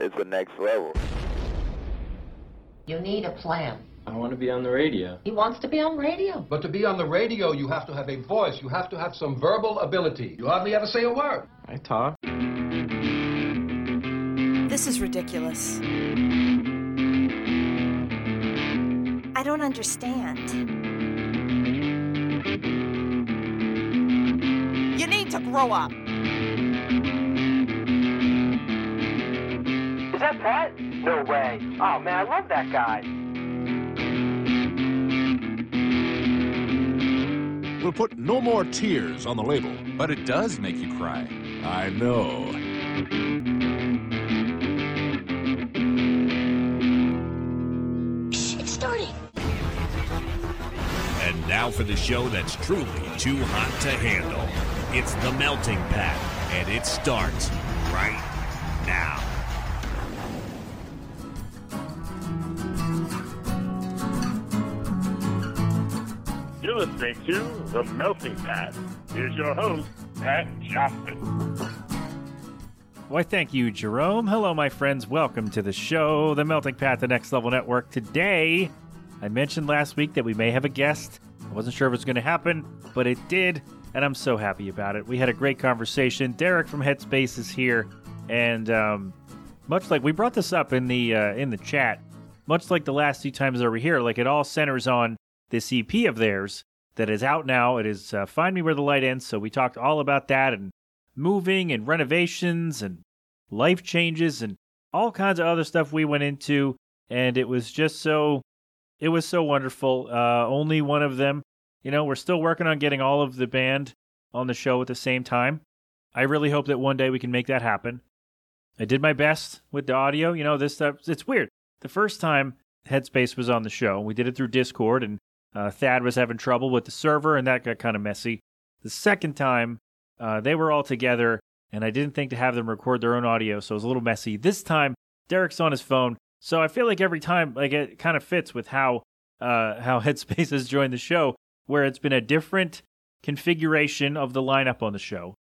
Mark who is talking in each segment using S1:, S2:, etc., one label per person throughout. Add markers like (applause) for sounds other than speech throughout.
S1: it's the next level.
S2: You need a plan.
S3: I want to be on the radio.
S2: He wants to be on radio.
S4: But to be on the radio, you have to have a voice. You have to have some verbal ability. You hardly ever say a word.
S3: I talk.
S5: This is ridiculous. I don't understand. You need to grow up.
S6: That Pat? No way. Oh man, I love that guy.
S7: We'll put no more tears on the label.
S8: But it does make you cry.
S7: I know.
S2: It's starting.
S9: And now for the show that's truly too hot to handle. It's The Melting Pat, and it starts right
S10: Listening to The Melting Pat. Here's your host, Pat Johnson.
S11: Why, thank you, Jerome. Hello, my friends. Welcome to the show, The Melting Pat, the Next Level Network. Today, I mentioned last week that we may have a guest. I wasn't sure if it was going to happen, but it did, and I'm so happy about it. We had a great conversation. Derek from Headspace is here, and um, much like we brought this up in the uh, in the chat, much like the last few times over here, like it all centers on this EP of theirs that is out now. It is uh, Find Me Where the Light Ends. So we talked all about that and moving and renovations and life changes and all kinds of other stuff we went into. And it was just so, it was so wonderful. Uh, only one of them, you know, we're still working on getting all of the band on the show at the same time. I really hope that one day we can make that happen. I did my best with the audio. You know, this stuff, it's weird. The first time Headspace was on the show, we did it through Discord and uh, Thad was having trouble with the server, and that got kind of messy. The second time, uh, they were all together, and I didn't think to have them record their own audio, so it was a little messy. This time, Derek's on his phone, so I feel like every time, like it kind of fits with how uh, how (laughs) Headspace has joined the show, where it's been a different configuration of the lineup on the show,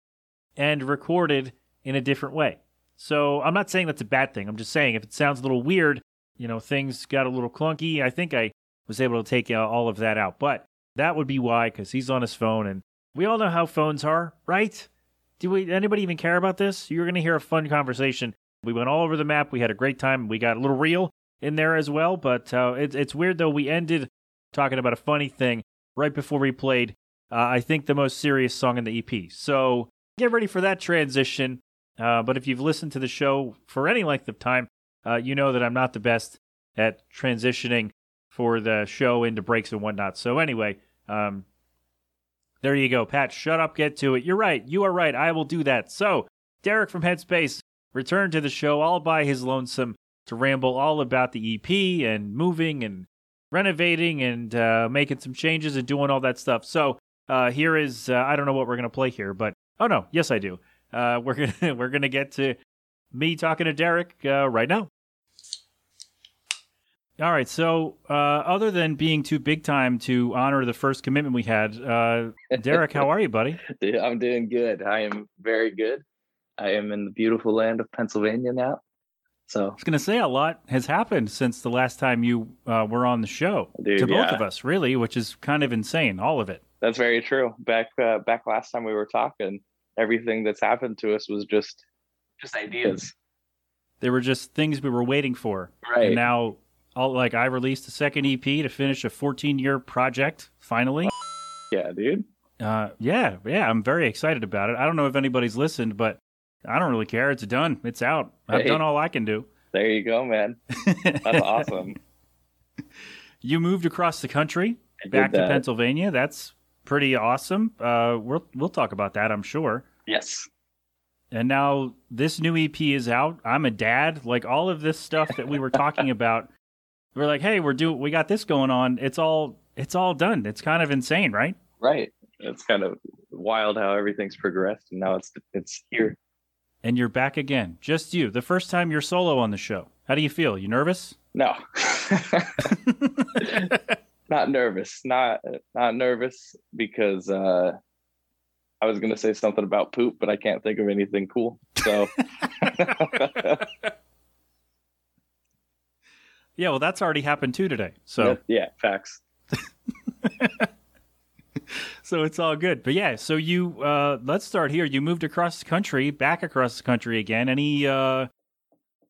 S11: and recorded in a different way. So I'm not saying that's a bad thing. I'm just saying if it sounds a little weird, you know, things got a little clunky. I think I was able to take all of that out. But that would be why, because he's on his phone, and we all know how phones are, right? Do we? Anybody even care about this? You're going to hear a fun conversation. We went all over the map. We had a great time. We got a little real in there as well. But uh, it's it's weird though. We ended talking about a funny thing right before we played. Uh, I think the most serious song in the EP. So get ready for that transition. Uh, but if you've listened to the show for any length of time, uh, you know that I'm not the best at transitioning for the show into breaks and whatnot. So anyway, um, there you go, Pat. Shut up, get to it. You're right. You are right. I will do that. So Derek from Headspace returned to the show all by his lonesome to ramble all about the EP and moving and renovating and uh, making some changes and doing all that stuff. So uh, here is uh, I don't know what we're gonna play here, but oh no, yes I do. Uh, we're gonna (laughs) we're gonna get to me talking to Derek uh, right now. All right. So, uh, other than being too big time to honor the first commitment we had, uh, Derek, how are you, buddy? (laughs)
S3: Dude, I'm doing good. I am very good. I am in the beautiful land of Pennsylvania now. So,
S11: I was going to say a lot has happened since the last time you uh, were on the show
S3: Dude,
S11: to both
S3: yeah.
S11: of us, really, which is kind of insane, all of it.
S3: that's very true. Back uh, back last time we were talking, everything that's happened to us was just just ideas.
S11: They were just things we were waiting for.
S3: Right.
S11: And now, all, like, I released a second EP to finish a 14 year project, finally.
S3: Yeah, dude.
S11: Uh, yeah, yeah, I'm very excited about it. I don't know if anybody's listened, but I don't really care. It's done. It's out. I've
S3: Hey.
S11: done all I can do.
S3: There you go, man. That's (laughs) awesome.
S11: You moved across the country back to. Pennsylvania. That's pretty awesome. Uh, we'll we'll talk about that, I'm sure.
S3: Yes.
S11: And now this new EP is out. I'm a dad. Like all of this stuff that we were talking (laughs) about, we're like, hey, we're doing, we got this going on. It's all, it's all done. It's kind of insane, right?
S3: Right. It's kind of wild how everything's progressed and now it's it's here.
S11: And you're back again, just you. The first time you're solo on the show. How do you feel? You nervous?
S3: No. (laughs) not nervous. Not not nervous because uh I was gonna say something about poop, but I can't think of anything cool. So (laughs) (laughs)
S11: Yeah, well, that's already happened too today. So
S3: That- yeah, facts. (laughs)
S11: so it's all good. But yeah, so you uh let's start here. You moved across the country, back across the country again. Any uh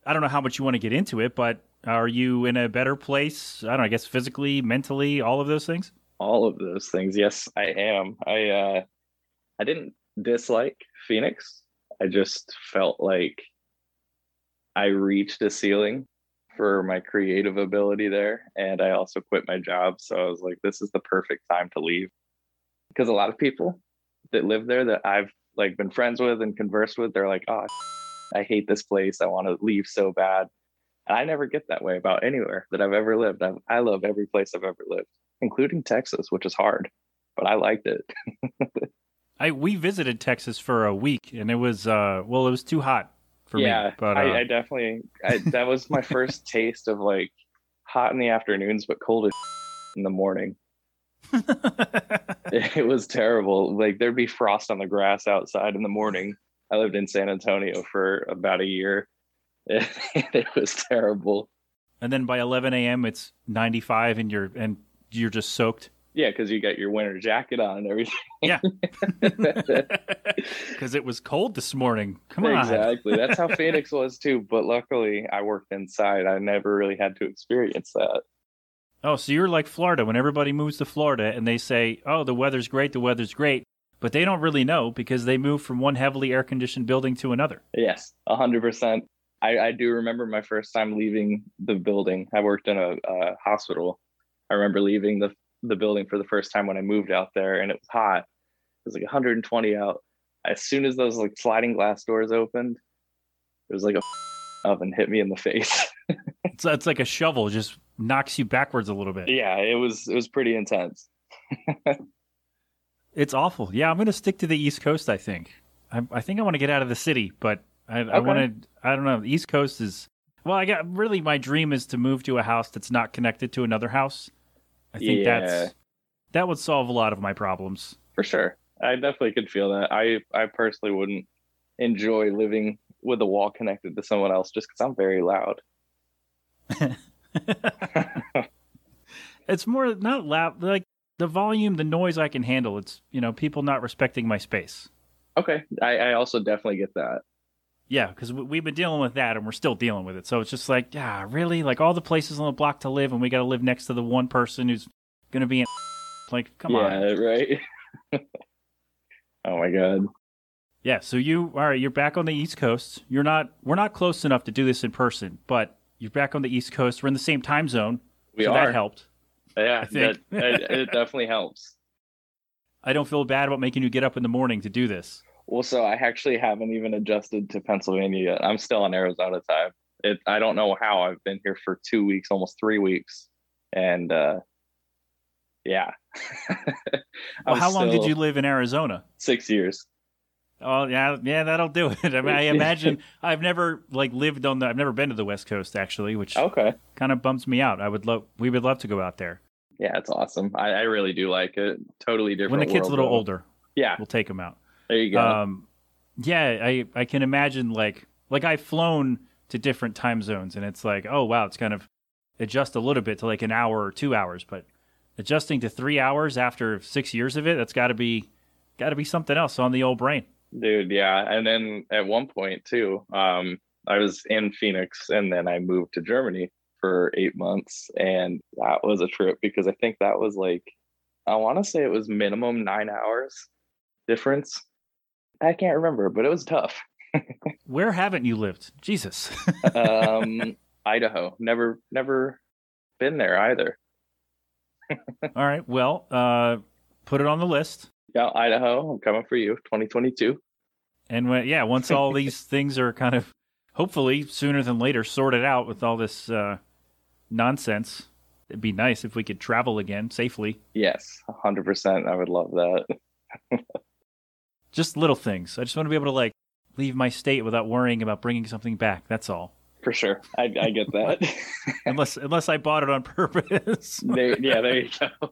S11: I don't know how much you want to get into it, but are you in a better place? I don't know, I guess physically, mentally, all of those things?
S3: All of those things. Yes, I am. I uh I didn't dislike Phoenix. I just felt like I reached a ceiling for my creative ability there and I also quit my job, so I was like this is the perfect time to leave. Because a lot of people that live there that I've like been friends with and conversed with, they're like, "Oh, I hate this place. I want to leave so bad." And I never get that way about anywhere that I've ever lived. I've, I love every place I've ever lived, including Texas, which is hard, but I liked it. (laughs)
S11: I we visited Texas for a week and it was uh well, it was too hot for
S3: yeah,
S11: me. But uh,
S3: I, I definitely I, that was my first (laughs) taste of like hot in the afternoons, but cold as (laughs) in the morning. (laughs) It was terrible. Like there'd be frost on the grass outside in the morning. I lived in San Antonio for about a year. and it was terrible.
S11: and then by 11 a.m. it's 95 and you're and you're just soaked.
S3: Yeah, because you got your winter jacket on and everything.
S11: Yeah. (laughs) (laughs) Because it was cold this morning. Come on.
S3: Exactly. That's how (laughs) Phoenix was too. But luckily, I worked inside. I never really had to experience that.
S11: Oh, so you're like Florida when everybody moves to Florida and they say, "Oh, the weather's great, the weather's great," but they don't really know because they move from one heavily air conditioned building to another.
S3: Yes, a hundred percent. I, I do remember my first time leaving the building. I worked in a, a hospital. I remember leaving the the building for the first time when I moved out there, and it was hot. It was like 120 out. As soon as those like sliding glass doors opened, it was like a (laughs) oven hit me in the face. (laughs)
S11: It's, it's like a shovel, just knocks you backwards a little bit.
S3: yeah, it was it was pretty intense. (laughs)
S11: It's awful. Yeah, I'm going to stick to the East Coast. I think. I, I think I want to get out of the city, but I, I
S3: Okay.
S11: want to. I don't know. The East Coast is. Well, I got really my dream is to move to a house that's not connected to another house. I think
S3: Yeah.
S11: that's that would solve a lot of my problems.
S3: for sure. I definitely could feel that. I I personally wouldn't enjoy living with a wall connected to someone else just because I'm very loud. (laughs) (laughs) (laughs)
S11: it's more not loud like the volume the noise i can handle it's you know people not respecting my space
S3: Okay, I, I also definitely get that.
S11: Yeah because we've been dealing with that and we're still dealing with it so it's just like yeah really like all the places on the block to live and we got to live next to the one person who's gonna be in (laughs) like come
S3: yeah,
S11: on
S3: right. (laughs) oh my god.
S11: yeah so you all right you're back on the east coast you're not we're not close enough to do this in person but you're back on the east coast we're in the same time zone
S3: We
S11: so
S3: are.
S11: that helped
S3: Yeah,
S11: I think.
S3: that, it, it definitely helps. (laughs)
S11: i don't feel bad about making you get up in the morning to do this
S3: Well, so I actually haven't even adjusted to Pennsylvania yet. I'm still on Arizona time. It I don't know how I've been here for two weeks, almost three weeks, and uh yeah. (laughs)
S11: well, how long did you live in arizona
S3: Six years.
S11: Oh yeah, yeah, that'll do it. (laughs) I mean, I imagine (laughs) I've never like lived on the. I've never been to the West Coast actually, which
S3: Okay.
S11: kind of bumps me out. I would love. We would love to go out there
S3: Yeah, it's awesome. I, I really do like it. Totally different.
S11: when the kid's a little
S3: though.
S11: older.
S3: Yeah,
S11: We'll take them out.
S3: There you go.
S11: Um, yeah, I I can imagine like like I've flown to different time zones, and it's like, oh wow, it's kind of adjust a little bit to like an hour or two hours, but adjusting to three hours after six years of it, that's got to be got to be something else on the old brain.
S3: Dude, yeah. And then at one point too, um, I was in Phoenix and then I moved to Germany for eight months. And that was a trip because I think that was like I want to say it was minimum nine hours difference. I can't remember, but it was tough. (laughs)
S11: Where haven't you lived? Jesus. (laughs)
S3: Um Idaho. Never never been there either. (laughs)
S11: All right. Well, uh, put it on the list.
S3: Yeah, Idaho, I'm coming for you, 2022.
S11: And when, yeah, once all these things are kind of hopefully sooner than later sorted out with all this uh, nonsense, it'd be nice if we could travel again safely.
S3: Yes, 100%. I would love that.
S11: Just little things. I just want to be able to like leave my state without worrying about bringing something back. That's all.
S3: For sure. I, I get that. (laughs) (laughs)
S11: unless unless I bought it on purpose. (laughs)
S3: there, yeah, there you go.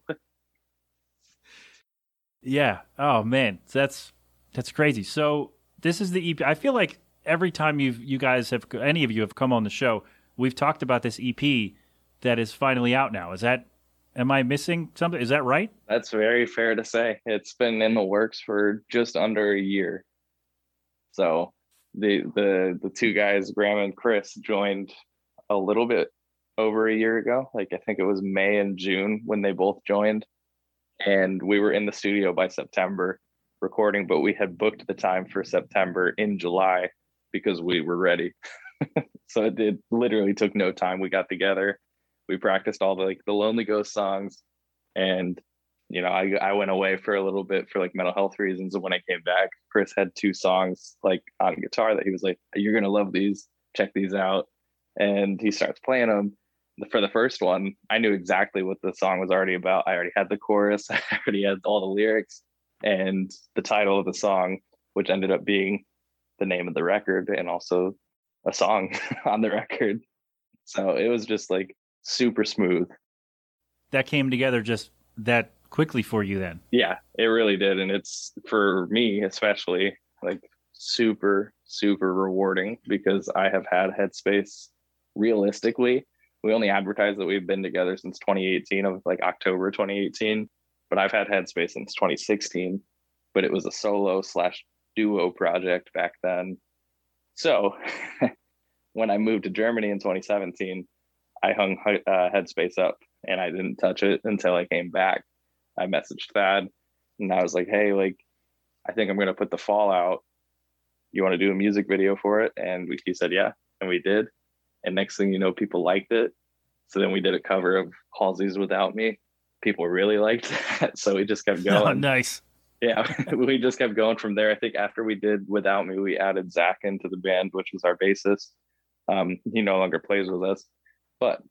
S11: yeah. Oh man, that's that's crazy. So this is the EP. I feel like every time you've you guys have any of you have come on the show, we've talked about this EP that is finally out now. Is that am I missing something? Is that right?
S3: That's very fair to say. It's been in the works for just under a year. So the the the two guys, Graham and Chris, joined a little bit over a year ago. Like I think it was May and June when they both joined. And we were in the studio by September recording, but we had booked the time for September in July because we were ready. (laughs) so it literally took no time. We got together, we practiced all the like the Lonely Ghost songs, and you know I I went away for a little bit for like mental health reasons. And when I came back, Chris had two songs like on guitar that he was like, "You're gonna love these. Check these out." And he starts playing them. For the first one, I knew exactly what the song was already about. I already had the chorus. (laughs) I already had all the lyrics and the title of the song, which ended up being the name of the record and also a song (laughs) on the record. So it was just like super smooth.
S11: That came together just that quickly for you then.
S3: Yeah, it really did. And it's for me, especially like super, super rewarding because I have had Headspace realistically. We only advertise that we've been together since 2018 of like October 2018 but I've had Headspace since 2016. But it was a solo slash duo project back then. So (laughs) when I moved to Germany in 2017, I hung uh, Headspace up and I didn't touch it until I came back. I messaged Thad and I was like, hey, like, I think I'm going to put the Fallout. You want to do a music video for it? And we, he said, yeah. And we did. And next thing you know, people liked it. So then we did a cover of Halsey's Without Me people really liked (laughs) that. So we just kept (laughs) going.
S11: Oh, nice.
S3: Yeah, (laughs) we just kept going from there. I think after we did Without Me, we added Zach into the band, which was our bassist. Um, he no longer plays with us, but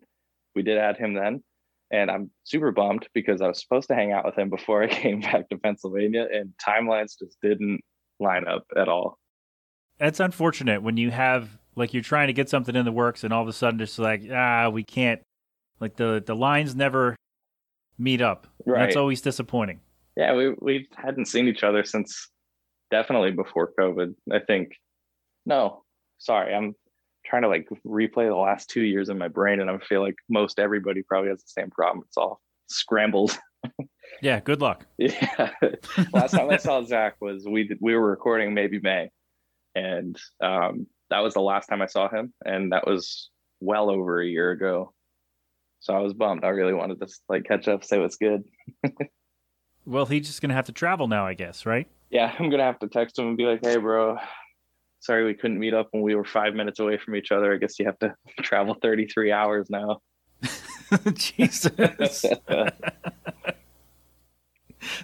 S3: we did add him then. And I'm super bummed because I was supposed to hang out with him before (laughs) I came back to Pennsylvania, and timelines just didn't line up at all.
S11: That's unfortunate when you have like you're trying to get something in the works, and all of a sudden it's like ah, we can't. Like the the lines never meet up.
S3: Right.
S11: That's always disappointing.
S3: Yeah, we we hadn't seen each other since definitely before COVID. I think. No, sorry, I'm trying to like replay the last two years in my brain, and I feel like most everybody probably has the same problem. It's all scrambled. (laughs)
S11: yeah, good luck. (laughs)
S3: Yeah, last time I saw Zach was we did, we were recording maybe May, and um, that was the last time I saw him, and that was well over a year ago. So I was bummed. I really wanted to like catch up, say what's good. (laughs)
S11: well, he's just gonna have to travel now, I guess, right?
S3: Yeah, I'm gonna have to text him and be like, "Hey, bro, sorry we couldn't meet up when we were five minutes away from each other. I guess you have to travel 33 hours now." (laughs)
S11: Jesus. (laughs)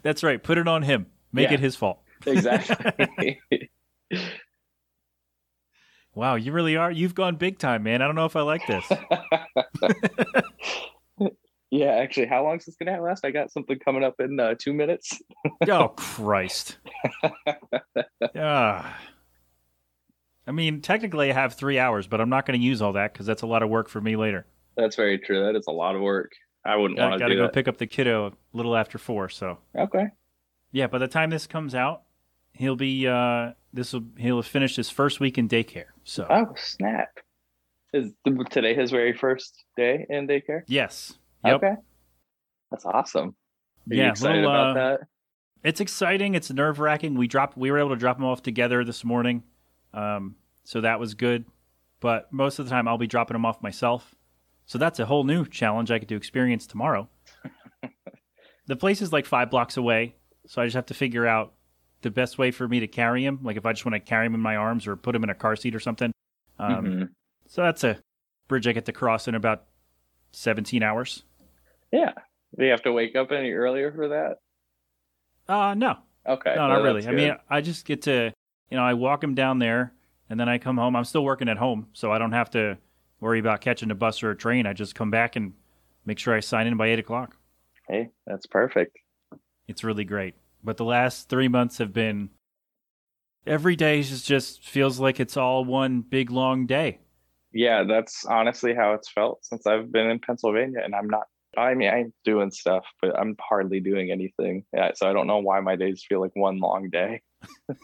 S11: That's right. Put it on him. Make
S3: Yeah.
S11: it his fault. (laughs)
S3: Exactly.
S11: Wow, you really are. You've gone big time, man. I don't know if I like this.
S3: yeah, actually, how long is this gonna last? I got something coming up in uh, two minutes.
S11: oh Christ. Ah. I mean, technically, I have three hours, but I'm not going to use all that because that's a lot of work for me later.
S3: That's very true. That is a lot of work. I wouldn't want to.
S11: I
S3: got to
S11: go
S3: that.
S11: pick up the kiddo a little after four. So
S3: Okay.
S11: yeah, by the time this comes out, he'll be uh this will he'll have finished his first week in daycare. So
S3: Oh snap! Is today his very first day in daycare?
S11: yes, yep.
S3: Okay. That's awesome. Are
S11: Yeah,
S3: excited
S11: little,
S3: about
S11: uh,
S3: that?
S11: it's exciting. It's nerve wracking. We dropped. We were able to drop them off together this morning, um, so that was good. But most of the time, I'll be dropping them off myself. So that's a whole new challenge I get to experience tomorrow. (laughs) the place is like five blocks away, so I just have to figure out the best way for me to carry him. Like if I just want to carry him in my arms or put him in a car seat or something. Um,
S3: Mhm.
S11: So that's a bridge I get to cross in about seventeen hours.
S3: Yeah. Do you have to wake up any earlier for that?
S11: Uh no,
S3: Okay.
S11: No,
S3: well,
S11: not really.
S3: that's
S11: I mean. I just get to, you know, I walk him down there, and then I come home. I'm still working at home, so I don't have to worry about catching a bus or a train. I just come back and make sure I sign in by eight o'clock.
S3: hey, that's perfect.
S11: It's really great. But the last three months have been every day just just feels like it's all one big long day.
S3: Yeah, that's honestly how it's felt since I've been in Pennsylvania, and I'm not. I mean, I'm doing stuff, but I'm hardly doing anything. Yeah, so I don't know why my days feel like one long day. (laughs)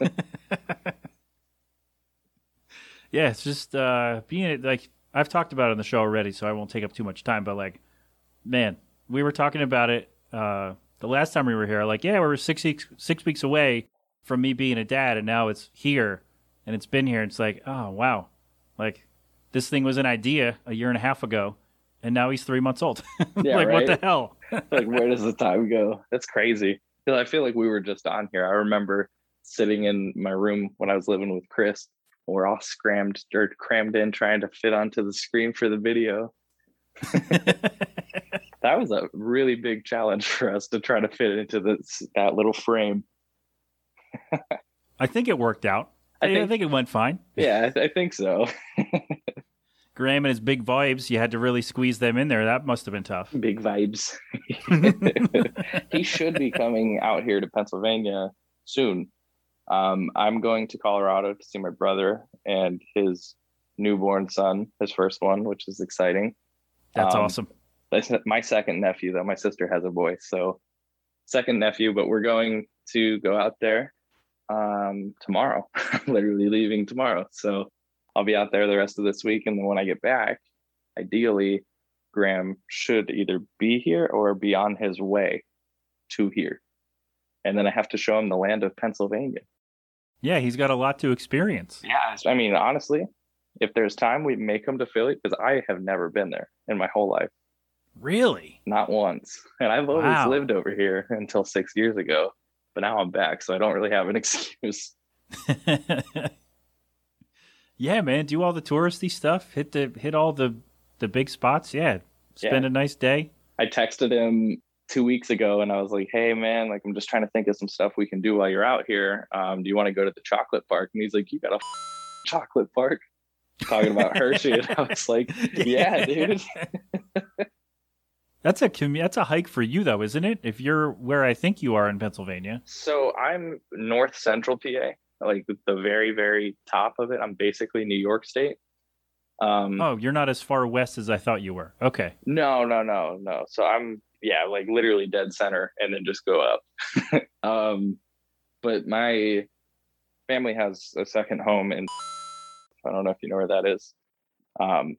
S11: yeah, it's just uh, being like I've talked about it on the show already, so I won't take up too much time. But like, man, we were talking about it uh, the last time we were here. Like, yeah, we were six weeks six weeks away from me being a dad, and now it's here, and it's been here. It's like, oh wow, like this thing was an idea a year and a half ago, and now he's three months old. (laughs)
S3: Yeah,
S11: like, what the hell?
S3: like where does the time go that's crazy i feel like we were just on here i remember sitting in my room when i was living with chris we're all scrammed or crammed in trying to fit onto the screen for the video (laughs) that was a really big challenge for us to try to fit into this that little frame
S11: I think it worked out.
S3: I
S11: think, I
S3: think-
S11: it went fine.
S3: yeah I, I think so (laughs)
S11: Graham and his big vibes, you had to really squeeze them in there. That must have been tough.
S3: big vibes (laughs) he should be coming out here to Pennsylvania soon. Um, I'm going to Colorado to see my brother and his newborn son, his first one, which is exciting.
S11: That's
S3: Um,
S11: awesome.
S3: That's my second nephew, though. My sister has a boy, so second nephew. But we're going to go out there um, tomorrow. (laughs) Literally leaving tomorrow, so I'll be out there the rest of this week, and then when I get back, ideally, Graham should either be here or be on his way to here. And then I have to show him the land of Pennsylvania.
S11: Yeah, he's got a lot to experience.
S3: Yeah. I mean, honestly, if there's time, we make him to Philly because I have never been there in my whole life,
S11: Really?
S3: not once. And I've always
S11: Wow.
S3: lived over here until six years ago. But now I'm back, so I don't really have an (laughs) excuse. (laughs)
S11: yeah, man. Do all the touristy stuff. Hit the hit all the the big spots. Yeah. Spend
S3: Yeah.
S11: a nice day.
S3: I texted him two weeks ago and I was like, hey, man, like, I'm just trying to think of some stuff we can do while you're out here. Um, do you want to go to the chocolate park? And he's like, you got a chocolate park? Talking about Hershey. And I was like, (laughs) yeah, dude.
S11: That's a commu- that's a hike for you though, isn't it? If you're where I think you are in Pennsylvania.
S3: So I'm north central PA, like the very, very top of it. I'm basically New York State. Um,
S11: Oh, you're not as far west as I thought you were. Okay.
S3: No, no, no, no. So I'm yeah, like literally dead center and then just go up. (laughs) um but my family has a second home in I don't know if you know where that is. Um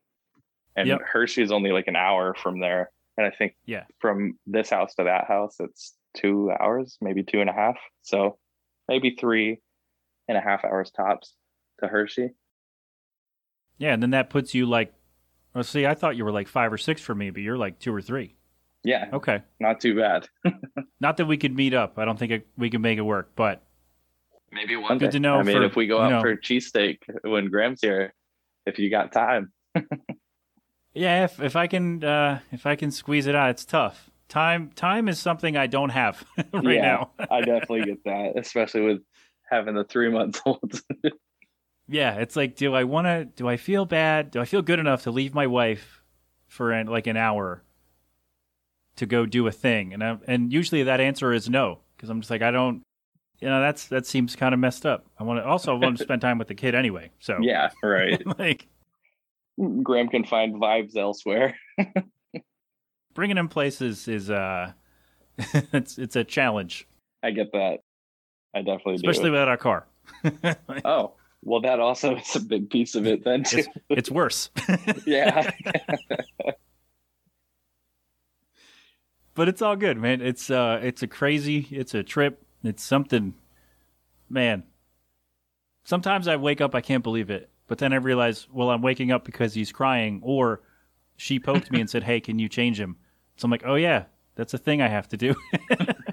S3: and
S11: Yep.
S3: Hershey's only like an hour from there. And I think
S11: Yeah.
S3: from this house to that house it's two hours, maybe two and a half. So maybe three and a half hours tops to Hershey.
S11: Yeah, and then that puts you like well see, I thought you were like five or six for me, but you're like two or three.
S3: Yeah,
S11: Okay.
S3: not too bad. (laughs)
S11: Not that we could meet up. I don't think it, we can make it work, but
S3: Maybe one
S11: Good
S3: day.
S11: to know
S3: I mean,
S11: for-
S3: if we go
S11: you
S3: out
S11: know.
S3: for cheesesteak when Graham's here, if you got time. (laughs)
S11: yeah, if if I can uh if I can squeeze it out, it's tough. Time time is something I don't have (laughs) right
S3: yeah,
S11: now.
S3: I definitely get that, especially with having the three months old.
S11: Yeah, it's like, do I want to? Do I feel bad? Do I feel good enough to leave my wife for an, like an hour to go do a thing? And I, and usually that answer is no, because I'm just like, I don't. You know, that's that seems kind of messed up. I want to also want to spend time with the kid anyway. So (laughs)
S3: yeah, right. (laughs)
S11: like
S3: Graham can find vibes elsewhere. (laughs)
S11: bringing him places is uh, it's it's a challenge,
S3: I get that. I definitely
S11: especially
S3: do.
S11: without our car.
S3: Oh, well, that also is a big piece of it then too.
S11: It's, it's worse.
S3: yeah,
S11: but it's all good, man. It's uh, it's a crazy, it's a trip. It's something, man. Sometimes I wake up, I can't believe it, but then I realize, well, I'm waking up because he's crying, or she poked me and said, "Hey, can you change him?" So I'm like, "Oh yeah, that's a thing I have to do."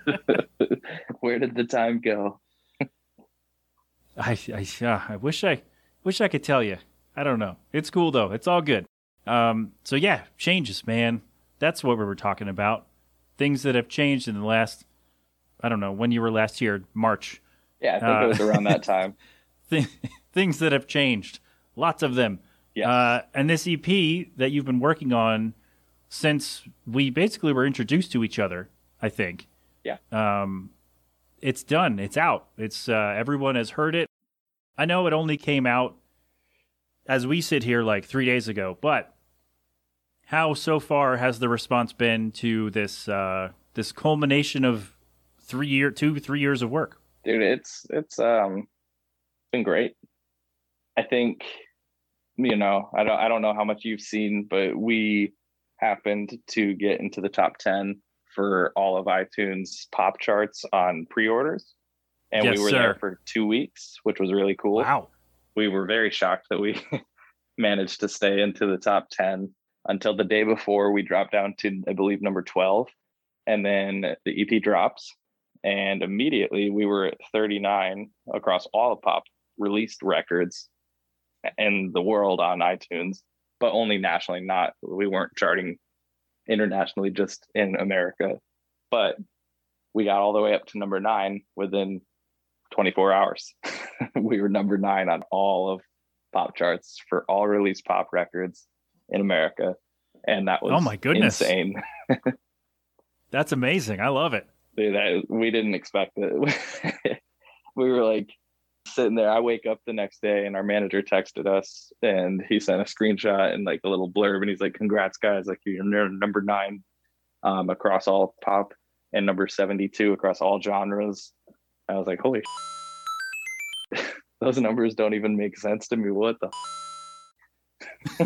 S11: (laughs)
S3: where did the time go? (laughs)
S11: I I, uh, I wish I wish I could tell you. I don't know. It's cool though. It's all good. Um, so yeah, changes, man. That's what we were talking about. Things that have changed in the last. I don't know when you were last here, March.
S3: Yeah, I think
S11: Uh,
S3: it was around that time. (laughs)
S11: Th- things that have changed. Lots of them.
S3: Yes.
S11: Uh, and this EP that you've been working on since we basically were introduced to each other, I think.
S3: Yeah.
S11: Um, it's done. It's out. It's uh, everyone has heard it. I know it only came out as we sit here like three days ago, but how so far has the response been to this uh, this culmination of three year two three years of work?
S3: dude it's it's um been great i think you know, I don't I don't know how much you've seen, but we happened to get into the top 10 for all of iTunes pop charts on pre-orders. And
S11: Yes,
S3: we were
S11: sir.
S3: there for 2 weeks, which was really cool.
S11: Wow.
S3: We were very shocked that we (laughs) managed to stay into the top 10 until the day before we dropped down to I believe number 12 and then the EP drops and immediately we were at 39 across all of pop released records in the world on iTunes, but only nationally, not we weren't charting internationally, just in America. But we got all the way up to number nine within 24 hours. (laughs) we were number nine on all of pop charts for all released pop records in America. And that was
S11: Oh my goodness.
S3: insane. (laughs)
S11: That's amazing. I love it.
S3: Dude, that we didn't expect it. (laughs) we were like sitting there. I wake up the next day and our manager texted us and he sent a screenshot and like a little blurb and he's like, "Congrats, guys! Like you're number nine um, across all pop and number 72 across all genres." I was like, "Holy!" (laughs) Those numbers don't even make sense to me. What the? (laughs)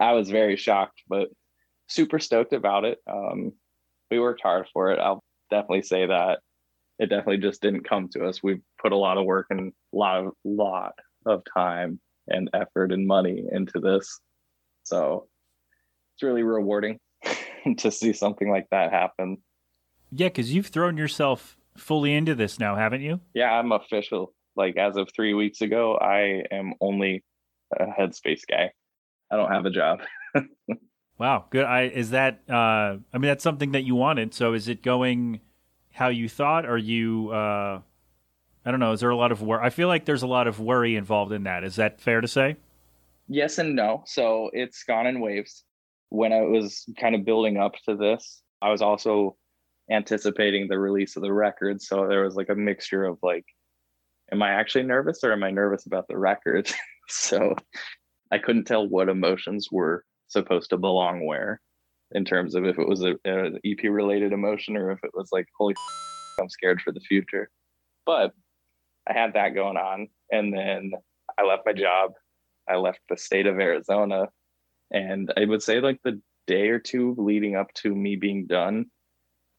S3: I was very shocked, but super stoked about it. Um, we worked hard for it. I'll definitely say that. It definitely just didn't come to us. We put a lot of work and a lot of lot of time and effort and money into this. So it's really rewarding (laughs) to see something like that happen.
S11: Yeah, because you've thrown yourself fully into this now, haven't you?
S3: Yeah, I'm official. Like as of three weeks ago, I am only a headspace guy. I don't have a job. (laughs)
S11: Wow, good. I is that. Uh, I mean, that's something that you wanted. So, is it going how you thought? Are you? Uh, I don't know. Is there a lot of worry? I feel like there's a lot of worry involved in that. Is that fair to say?
S3: yes and no. So it's gone in waves. When I was kind of building up to this, I was also anticipating the release of the record. So there was like a mixture of like, am I actually nervous or am I nervous about the record? (laughs) so I couldn't tell what emotions were supposed to belong where in terms of if it was a, an EP related emotion or if it was like, holy, I'm scared for the future. But I had that going on. And then I left my job I left the state of Arizona. And I would say, like, the day or two leading up to me being done,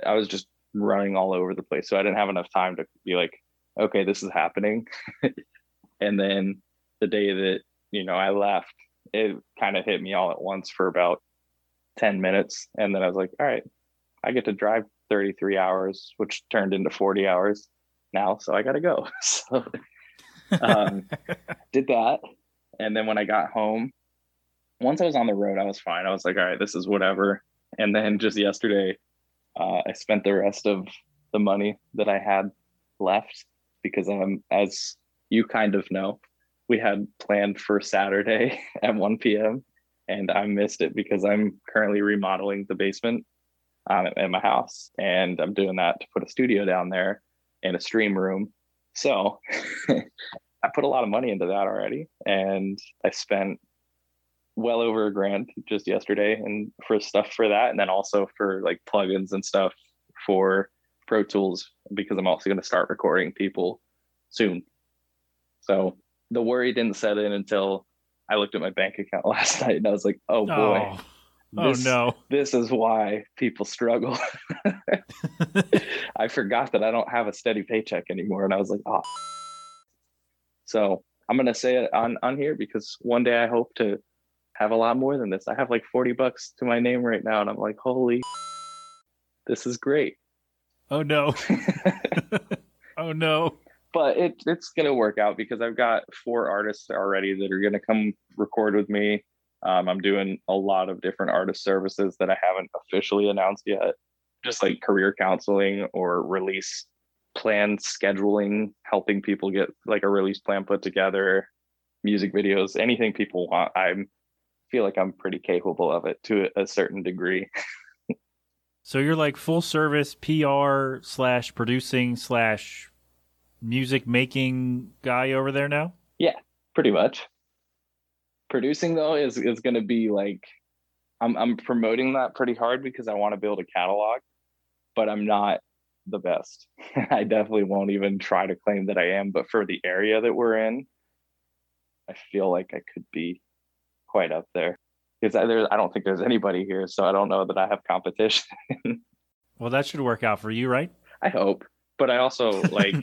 S3: I was just running all over the place. So I didn't have enough time to be like, okay, this is happening. (laughs) and then the day that, you know, I left, it kind of hit me all at once for about 10 minutes. And then I was like, all right, I get to drive 33 hours, which turned into 40 hours now. So I got to go. (laughs) So um, (laughs) did that. And then when I got home, once I was on the road, I was fine. I was like, all right, this is whatever. And then just yesterday, uh, I spent the rest of the money that I had left because um, as you kind of know, we had planned for Saturday (laughs) at 1 p.m. and I missed it because I'm currently remodeling the basement um, in my house, and I'm doing that to put a studio down there and a stream room. So (laughs) I put a lot of money into that already, and I spent well over a grand just yesterday and for stuff for that, and then also for like plugins and stuff for Pro Tools because I'm also going to start recording people soon. So the worry didn't set in until I looked at my bank account (laughs) last night and I was like, oh boy.
S11: Oh, oh no.
S3: This is why people struggle. (laughs) I forgot that I don't have a steady paycheck anymore. And I was like, oh. So I'm going to say it on, on here because one day I hope to have a lot more than this. I have like 40 bucks to my name right now. And I'm like, holy, this is great.
S11: Oh no. (laughs) (laughs) oh no.
S3: but it, it's going to work out because I've got four artists already that are going to come record with me. Um, I'm doing a lot of different artist services that I haven't officially announced yet, just like career counseling or release plan scheduling, helping people get like a release plan put together, music videos, anything people want. I feel like I'm pretty capable of it to a certain degree. (laughs)
S11: So you're like full service PR slash producing slash music making guy over there now?
S3: Yeah, pretty much. Producing though is is going to be like I'm I'm promoting that pretty hard because I want to build a catalog, but I'm not the best. (laughs) I definitely won't even try to claim that I am, but for the area that we're in, I feel like I could be quite up there because I, I don't think there's anybody here, so I don't know that I have competition. (laughs)
S11: Well, that should work out for you, right?
S3: I hope, but I also (laughs) like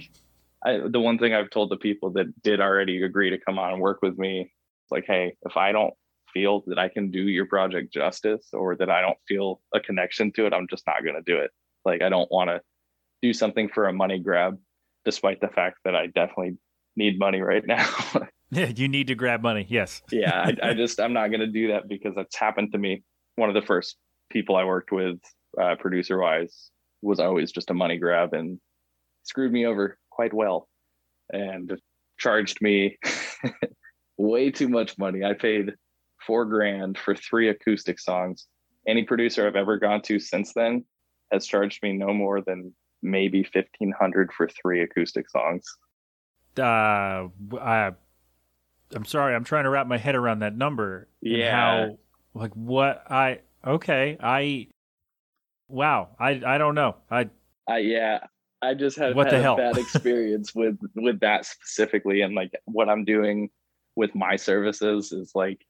S3: I, the one thing I've told the people that did already agree to come on and work with me, like, hey, if I don't feel that I can do your project justice or that I don't feel a connection to it, I'm just not going to do it. Like, I don't want to do something for a money grab, despite the fact that I definitely need money right (laughs) now.
S11: Yeah, (laughs) you need to grab money. Yes. (laughs)
S3: yeah, I, I just I'm not going to do that because that's happened to me. One of the first people I worked with, uh, producer wise, was always just a money grab and screwed me over quite well, and charged me (laughs) way too much money. I paid four grand for three acoustic songs. Any producer I've ever gone to since then has charged me no more than maybe fifteen hundred for three acoustic songs.
S11: Uh, I, I'm sorry. I'm trying to wrap my head around that number. and
S3: Yeah.
S11: How, like, what I, okay. I, wow. I, I don't know. I,
S3: I yeah, I just had,
S11: What
S3: had
S11: the hell?
S3: a bad (laughs) experience with with that specifically, and like what I'm doing with my services is like,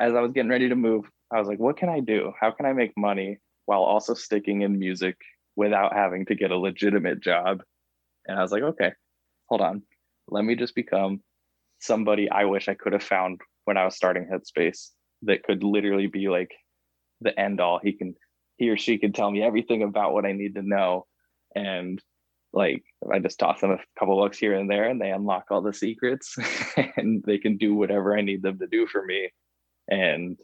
S3: as I was getting ready to move, I was like, what can I do? How can I make money while also sticking in music without having to get a legitimate job? And I was like, okay, hold on, let me just become somebody I wish I could have found when I was starting Headspace that could literally be like the end all. He can he or she can tell me everything about what I need to know and like I just toss them a couple bucks here and there and they unlock all the secrets (laughs) and they can do whatever I need them to do for me. And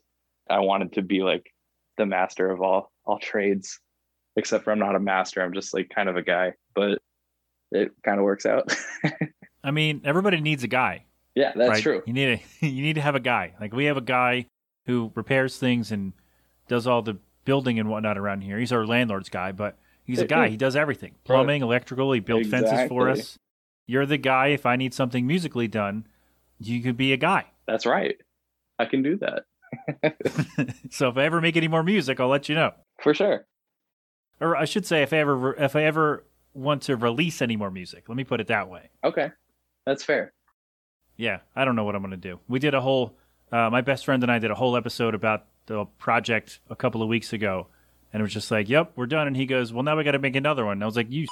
S3: I wanted to be like the master of all all trades, except for I'm not a master. I'm just like kind of a guy, but it kind of works out. (laughs)
S11: I mean, everybody needs a guy.
S3: Yeah, that's
S11: right?
S3: true.
S11: You need a, (laughs) you need to have a guy. Like we have a guy who repairs things and does all the building and whatnot around here. He's our landlord's guy, but he's a guy. He does everything: plumbing, electrical. He builds fences for us. You're the guy. If I need something musically done, you could be a guy.
S3: That's right. I can do that (laughs) (laughs)
S11: so if I ever make any more music, I'll let you know.
S3: for sure.
S11: Or I should say, if I ever if I ever want to release any more music, let me put it that way.
S3: Okay, that's fair.
S11: Yeah, I don't know what I'm going to do. We did a whole, uh, my best friend and I did a whole episode about the project a couple of weeks ago. And it was just like, yep, we're done. And he goes, well, now we got to make another one. And I was like, you.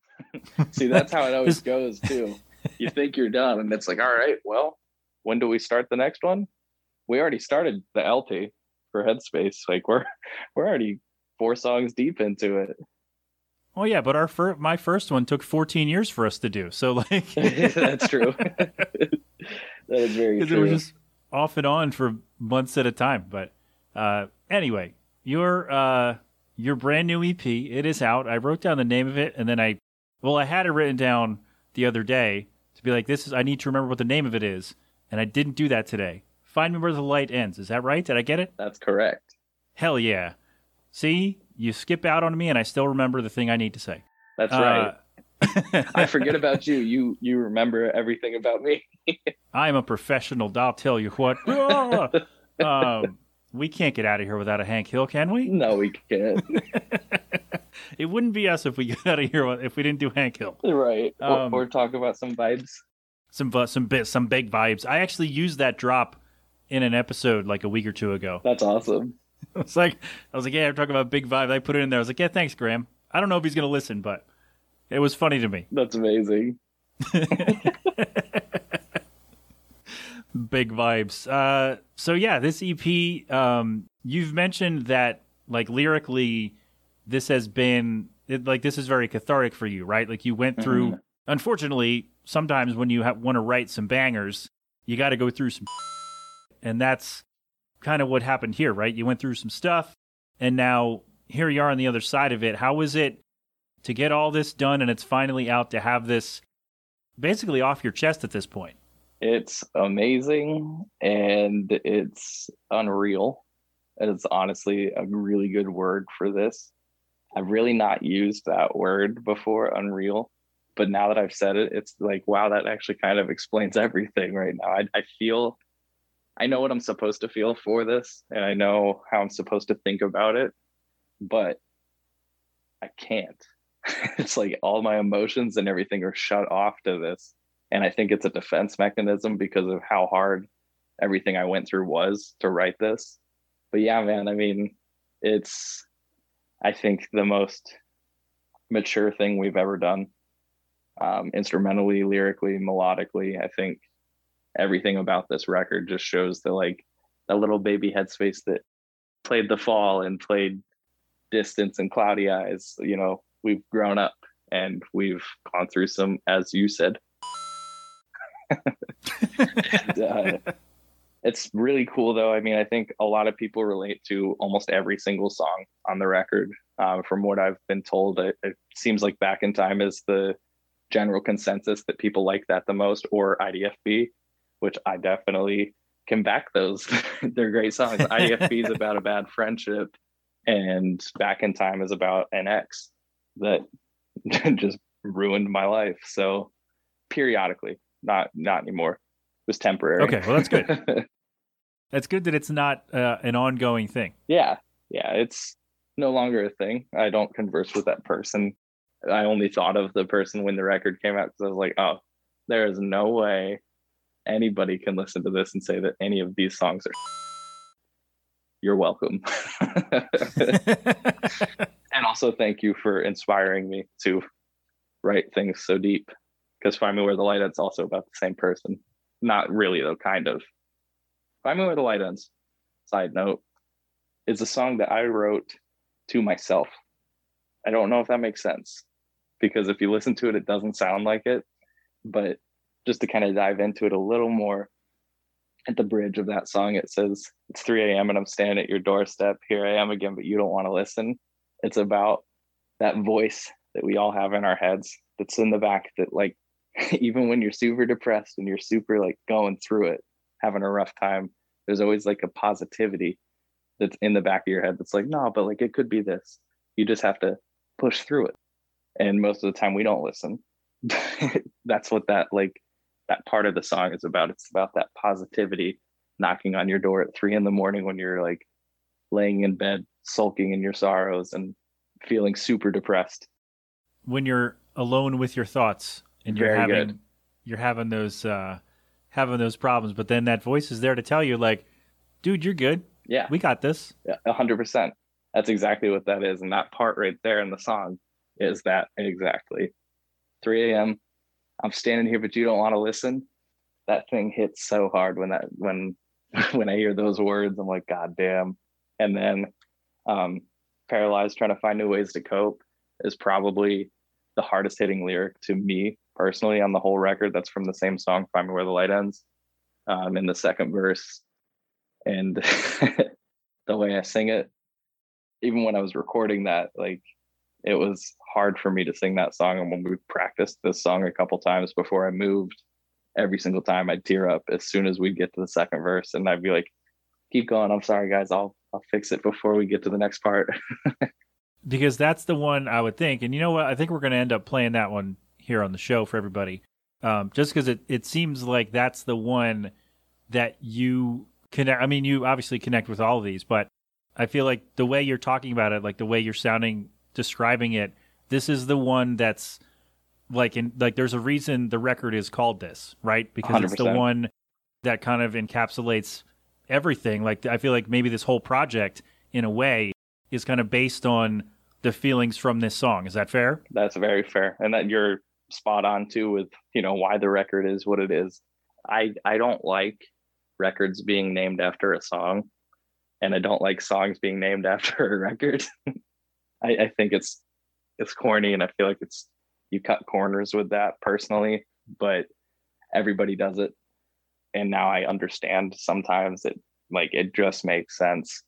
S11: (laughs)
S3: See, that's how it always (laughs) goes too. You think you're done, and it's like, all right, well, when do we start the next one? We already started the LP for Headspace. Like we're (laughs) we're already four songs deep into it.
S11: Oh, yeah, but our fir- my first one took 14 years for us to do. So, like, (laughs)
S3: that's true. (laughs) that is very
S11: because it
S3: true.
S11: was just off and on for months at a time. But uh, anyway, your uh, your brand new EP, it is out. I wrote down the name of it, and then I, well, I had it written down the other day to be like, this is. I need to remember what the name of it is, and I didn't do that today. Find me where the light ends. Is that right? Did I get it?
S3: That's correct.
S11: Hell yeah! See, you skip out on me, and I still remember the thing I need to say.
S3: That's
S11: Uh,
S3: right. (laughs) I forget about you. You you remember everything about me. (laughs)
S11: I'm a professional. I'll tell you what. (laughs) Um, we can't get out of here without a Hank Hill, can we?
S3: No, we can't.
S11: It wouldn't be us if we got out of here if we didn't do Hank Hill.
S3: right. Or,
S11: Um,
S3: or talk about some vibes.
S11: Some some bit some big vibes. I actually used that drop in an episode like a week or two ago.
S3: That's awesome. (laughs)
S11: It's like I was like, yeah, I'm talking about big vibes. I put it in there. I was like, yeah, thanks, Graham. I don't know if he's gonna listen, but it was funny to me.
S3: That's amazing. (laughs)
S11: big vibes. Uh, so yeah, this EP. Um, you've mentioned that like lyrically, this has been it, like this is very cathartic for you, right? Like you went through.
S3: Mhm.
S11: Unfortunately, sometimes when you ha- want to write some bangers, you got to go through some, (laughs) and that's kind of what happened here, right? You went through some stuff, and now here you are on the other side of it. How was it to get all this done and it's finally out to have this basically off your chest at this point?
S3: It's amazing and it's unreal. It's honestly a really good word for this. I've really not used that word before, unreal. But now that I've said it, it's like, wow, that actually kind of explains (laughs) everything right now. I, I feel, I know what I'm supposed to feel for this, and I know how I'm supposed to think about it, but I can't. (laughs) it's like all my emotions and everything are shut off to this And I think it's a defense mechanism because of how hard everything I went through was to write this. But yeah, man, I mean, it's, I think, the most mature thing we've ever done. Um, instrumentally, lyrically, melodically, I think everything about this record just shows the like a little baby headspace that played the fall and played distance and cloudy eyes. You know, we've grown up and we've gone through some, as you said. and, (laughs) uh, it's really cool though. I mean, I think a lot of people relate to almost every single song on the record. Um, from what I've been told, it, it, seems like Back in Time is the general consensus that people like that the most, or IDFB, which I definitely can back those. (laughs) They're great songs. (laughs) IDFB is about a bad friendship, and Back in Time is about an ex that (laughs) just ruined my life. So periodically, not not anymore It was temporary.
S11: Okay, well that's good. that's good that it's not uh, an ongoing thing.
S3: Yeah, yeah, it's no longer a thing. I don't converse with that person. I only thought of the person when the record came out because I was like, oh, there is no way anybody can listen to this and say that any of these songs are. (laughs) You're welcome. (laughs) and also, thank you for inspiring me to write things so deep. Because Find Me Where the Light Ends also about the same person. Not really, though, kind of. Find Me Where the Light Ends, side note, is a song that I wrote to myself. I don't know if that makes sense because if you listen to it, it doesn't sound like it. But just to kind of dive into it a little more, at the bridge of that song, it says, It's 3 a.m. and I'm standing at your doorstep. Here I am again, but you don't want to listen. It's about that voice that we all have in our heads that's in the back that, like, (laughs) even when you're super depressed and you're super like going through it, having a rough time, there's always like a positivity that's in the back of your head that's like, no, but like it could be this. You just have to push through it. And most of the time we don't listen. (laughs) that's what that like that part of the song is about. It's about that positivity knocking on your door at three in the morning when you're like laying in bed, sulking in your sorrows and feeling super depressed.
S11: When you're alone with your thoughts and you're
S3: Very
S11: having
S3: good.
S11: you're having those uh having those problems, but then that voice is there to tell you like, dude, you're good.
S3: Yeah.
S11: We got this.
S3: Yeah, a hundred percent. That's exactly what that is. And that part right there in the song is that exactly. 3 a.m. I'm standing here, but you don't want to listen. That thing hits so hard when that when (laughs) when I hear those words, I'm like, God damn. And then um paralyzed trying to find new ways to cope is probably the hardest hitting lyric to me personally on the whole record. That's from the same song, Find Me Where the Light Ends. Um, in the second verse. And (laughs) the way I sing it, even when I was recording that, like it was hard for me to sing that song. And when we practiced this song a couple times before I moved, every single time I'd tear up as soon as we'd get to the second verse. And I'd be like, keep going. I'm sorry, guys. I'll I'll fix it before we get to the next part. (laughs)
S11: because that's the one I would think. And you know what? I think we're going to end up playing that one here on the show for everybody, um, just because it it seems like that's the one that you connect. I mean, you obviously connect with all of these, but I feel like the way you're talking about it, like the way you're sounding, describing it, this is the one that's like in like there's a reason the record is called this, right? Because it's the one that kind of encapsulates everything. Like I feel like maybe this whole project in a way is kind of based on the feelings from this song. Is that fair?
S3: That's very fair. And that you're spot on too with, you know, why the record is what it is. I I don't like records being named after a song. And I don't like songs being named (laughs) after a record. I, I think it's it's corny and I feel like it's you cut corners with that personally, but everybody does it. And now I understand sometimes it like it just makes sense.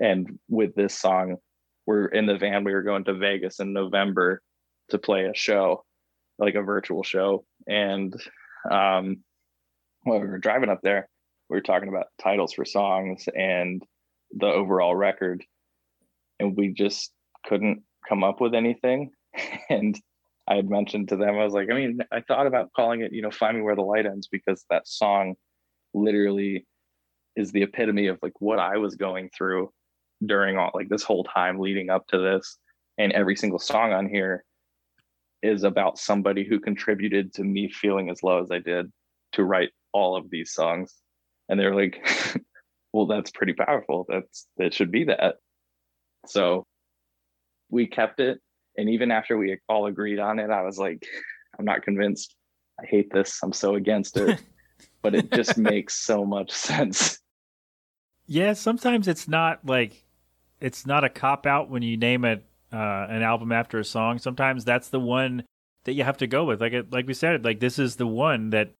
S3: And with this song, we're in the van, we were going to Vegas in November to play a show, like a virtual show. And um when we were driving up there, we were talking about titles for songs and the overall record. And we just couldn't come up with anything. (laughs) And I had mentioned to them, I was like, I mean, I thought about calling it, you know, Find Me Where the Light Ends because that song literally is the epitome of like what I was going through during all like this whole time leading up to this. And every single song on here is about somebody who contributed to me feeling as low as I did to write all of these songs. And they're like, (laughs) well, that's pretty powerful. That's it should be that. So we kept it. And even after we all agreed on it, I was like, I'm not convinced. I hate this. I'm so against it. (laughs) but it just (laughs) makes so much sense.
S11: Yeah, sometimes it's not like it's not a cop out when you name it uh, an album after a song. Sometimes that's the one that you have to go with. Like it, like we said, like this is the one that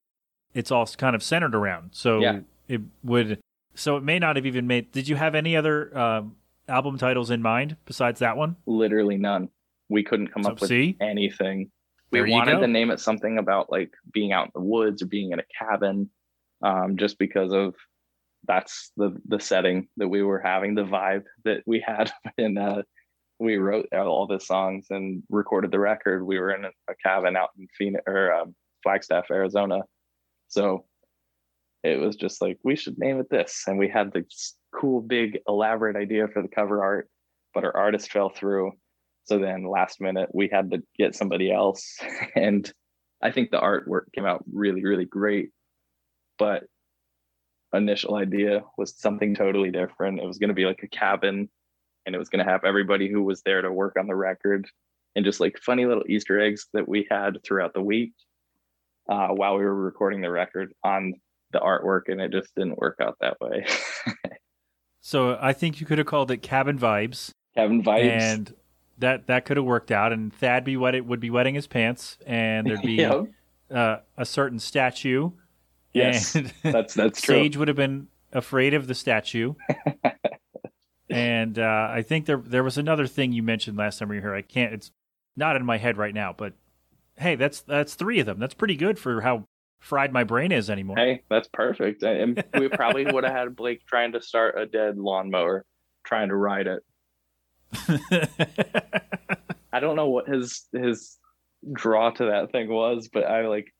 S11: it's all kind of centered around. So
S3: Yeah.
S11: it would. So it may not have even made. Did you have any other um, album titles in mind besides that one?
S3: Literally none. We couldn't come
S11: So,
S3: up with
S11: see?
S3: anything. We
S11: There
S3: wanted to name it something about like being out in the woods or being in a cabin, um, just because of that's the the setting that we were having, the vibe that we had (laughs) in uh, we wrote all the songs and recorded the record. We were in a, cabin out in Phoenix or um, Flagstaff, Arizona. So it was just like we should name it this, and we had this cool, big, elaborate idea for the cover art, but our artist fell through. So then last minute we had to get somebody else. (laughs) And I think the artwork came out really, really great. But initial idea was something totally different. It was going to be like a cabin and it was going to have everybody who was there to work on the record and just like funny little Easter eggs that we had throughout the week uh, while we were recording the record on the artwork. And it just didn't work out that way. (laughs)
S11: So I think you could have called it Cabin Vibes,
S3: cabin vibes.
S11: and that that could have worked out. And Thad be wet it would be wetting his pants, and there'd be (laughs) uh, a certain statue.
S3: Yes,
S11: and (laughs)
S3: that's that's true.
S11: Sage would have been afraid of the statue. and uh, I think there there was another thing you mentioned last time we were here. I can't. It's not in my head right now, but hey, that's that's three of them. That's pretty good for how fried my brain is anymore.
S3: Hey, that's perfect. And we (laughs) probably would have had Blake trying to start a dead lawnmower, trying to ride it. (laughs) I don't know what his his draw to that thing was, but I like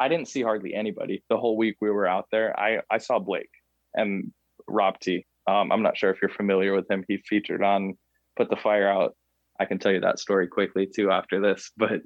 S3: I didn't see hardly anybody the whole week we were out there. I I saw Blake and Rob T. Um, I'm not sure if you're familiar with him. He featured on Put the Fire Out. I can tell you that story quickly too after this, but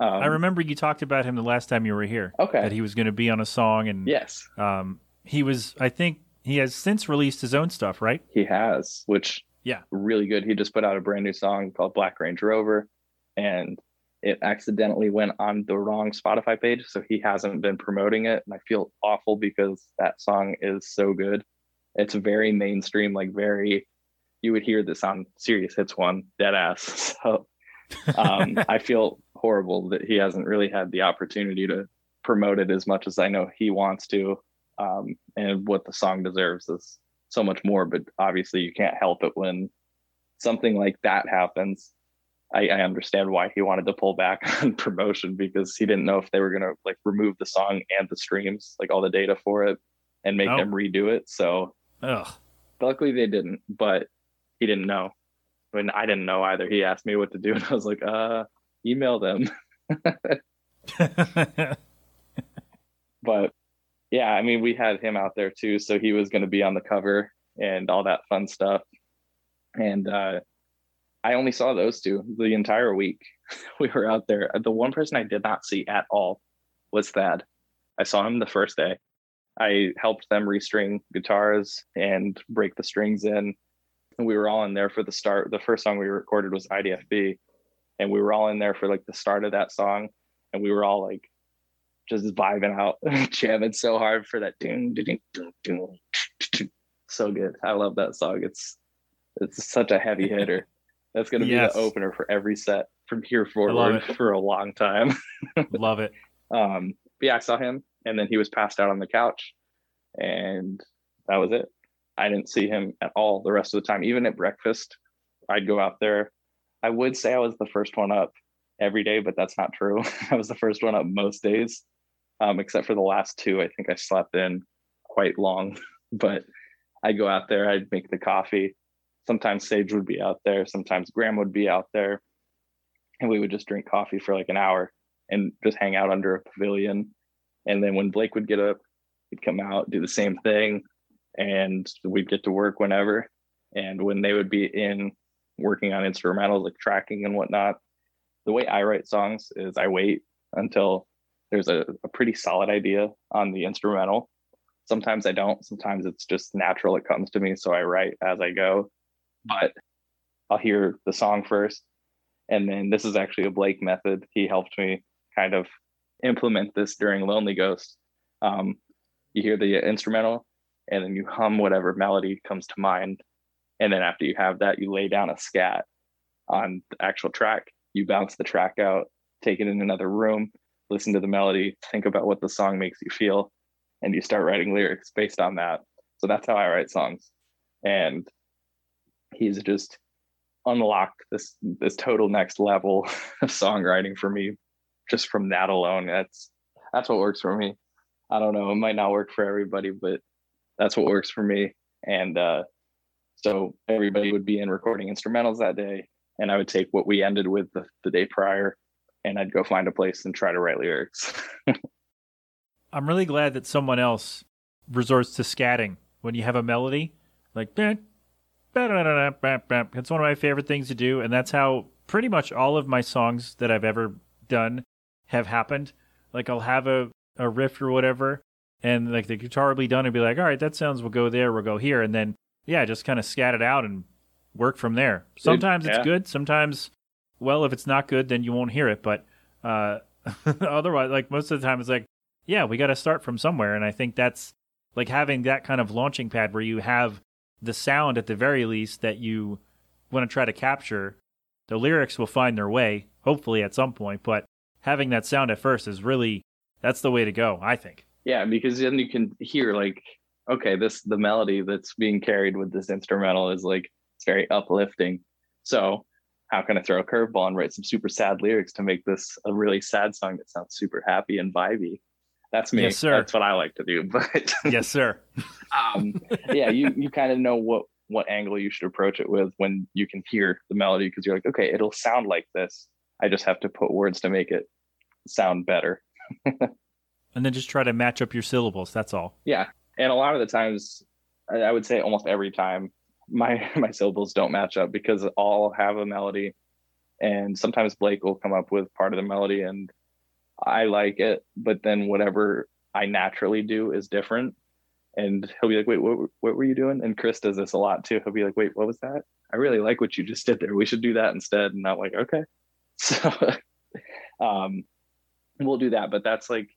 S3: um,
S11: I remember you talked about him the last time you were here.
S3: Okay.
S11: That he was going to be on a song, and
S3: yes,
S11: um, he was. I think he has since released his own stuff, right?
S3: He has, which
S11: yeah,
S3: really good. He just put out a brand new song called Black Range Rover, and it accidentally went on the wrong Spotify page, so he hasn't been promoting it. And I feel awful because that song is so good. It's very mainstream, like very. You would hear this on Sirius Hits One, dead ass. (laughs) So um, (laughs) I feel horrible that he hasn't really had the opportunity to promote it as much as I know he wants to. Um, and what the song deserves is so much more. But obviously, you can't help it when something like that happens. I, I understand why he wanted to pull back (laughs) on promotion because he didn't know if they were gonna like remove the song and the streams, like all the data for it, and make
S11: Oh.
S3: him redo it. So
S11: Ugh.
S3: luckily they didn't, but he didn't know. When I didn't know either, he asked me what to do, and I was like, "Uh, email them." (laughs) but yeah, I mean, we had him out there too, so he was going to be on the cover and all that fun stuff. And uh, I only saw those two the entire week. (laughs) we were out there. The one person I did not see at all was Thad. I saw him the first day. I helped them restring guitars and break the strings in. And we were all in there for the start. The first song we recorded was IDFB. And we were all in there for like the start of that song. And we were all like just vibing out, (laughs) jamming so hard for that. Ding. (laughs) So good. I love that song. It's it's such a heavy (laughs) hitter. That's gonna be
S11: Yes.
S3: the opener for every set from here forward for a long time.
S11: Love it.
S3: Um, but yeah, I saw him, and then he was passed out on the couch, and that was it. I didn't see him at all the rest of the time. Even at breakfast, I'd go out there. I would say I was the first one up every day, but that's not true. (laughs) I was the first one up most days, um, except for the last two. I think I slept in quite long, (laughs) but I'd go out there. I'd make the coffee. Sometimes Sage would be out there. Sometimes Graham would be out there, and we would just drink coffee for like an hour and just hang out under a pavilion. And then when Blake would get up, he'd come out, do the same thing, and we'd get to work whenever. And when they would be in working on instrumentals like tracking and whatnot, the way I write songs is I wait until there's a, a pretty solid idea on the instrumental. Sometimes I don't. Sometimes it's just natural. It comes to me, so I write as I go. But I'll hear the song first, and then this is actually a Blake method. He helped me kind of implement this during Lonely Ghost. Um, you hear the instrumental, and then you hum whatever melody comes to mind, and then after you have that, you lay down a scat on the actual track. You bounce the track out, take it in another room, listen to the melody, think about what the song makes you feel, and you start writing lyrics based on that. So that's how I write songs. And he's just unlocked this this total next level (laughs) of songwriting for me just from that alone. That's that's what works for me. I don't know, it might not work for everybody, but that's what works for me. And uh so everybody would be in recording instrumentals that day and I would take what we ended with the, the day prior and I'd go find a place and try to write lyrics. (laughs)
S11: I'm really glad that someone else resorts to scatting when you have a melody. Like, it's one of my favorite things to do. And that's how pretty much all of my songs that I've ever done have happened. Like, I'll have a, a riff or whatever, and like the guitar will be done and be like, all right, that sounds, we'll go there, we'll go here. And then, yeah, just kind of scat it out and work from there. Sometimes yeah. it's good. Sometimes, well, if it's not good, then you won't hear it. But uh, (laughs) otherwise, like most of the time, it's like, yeah, we got to start from somewhere. And I think that's like having that kind of launching pad where you have the sound at the very least that you want to try to capture. The lyrics will find their way, hopefully at some point. But having that sound at first is really that's the way to go, I think.
S3: Yeah, because then you can hear like, okay, this the melody that's being carried with this instrumental is like it's very uplifting. So how can I throw a curveball and write some super sad lyrics to make this a really sad song that sounds super happy and vibey? That's me.
S11: Yes, sir.
S3: That's what I like to do. (laughs) But
S11: yes, sir. (laughs)
S3: um, yeah, you you kind of know what what angle you should approach it with when you can hear the melody because you're like, okay, it'll sound like this. I just have to put words to make it sound better. (laughs)
S11: and then just try to match up your syllables. That's all.
S3: Yeah, and a lot of the times, I would say almost every time, my (laughs) my syllables don't match up because all have a melody and sometimes blake will come up with part of the melody and i like it but then whatever i naturally do is different. And he'll be like wait what, what were you doing? And chris does this a lot too. He'll be like wait what was that? I really like what you just did there. We should do that instead. And i'm like okay. (laughs) So um we'll do that but that's like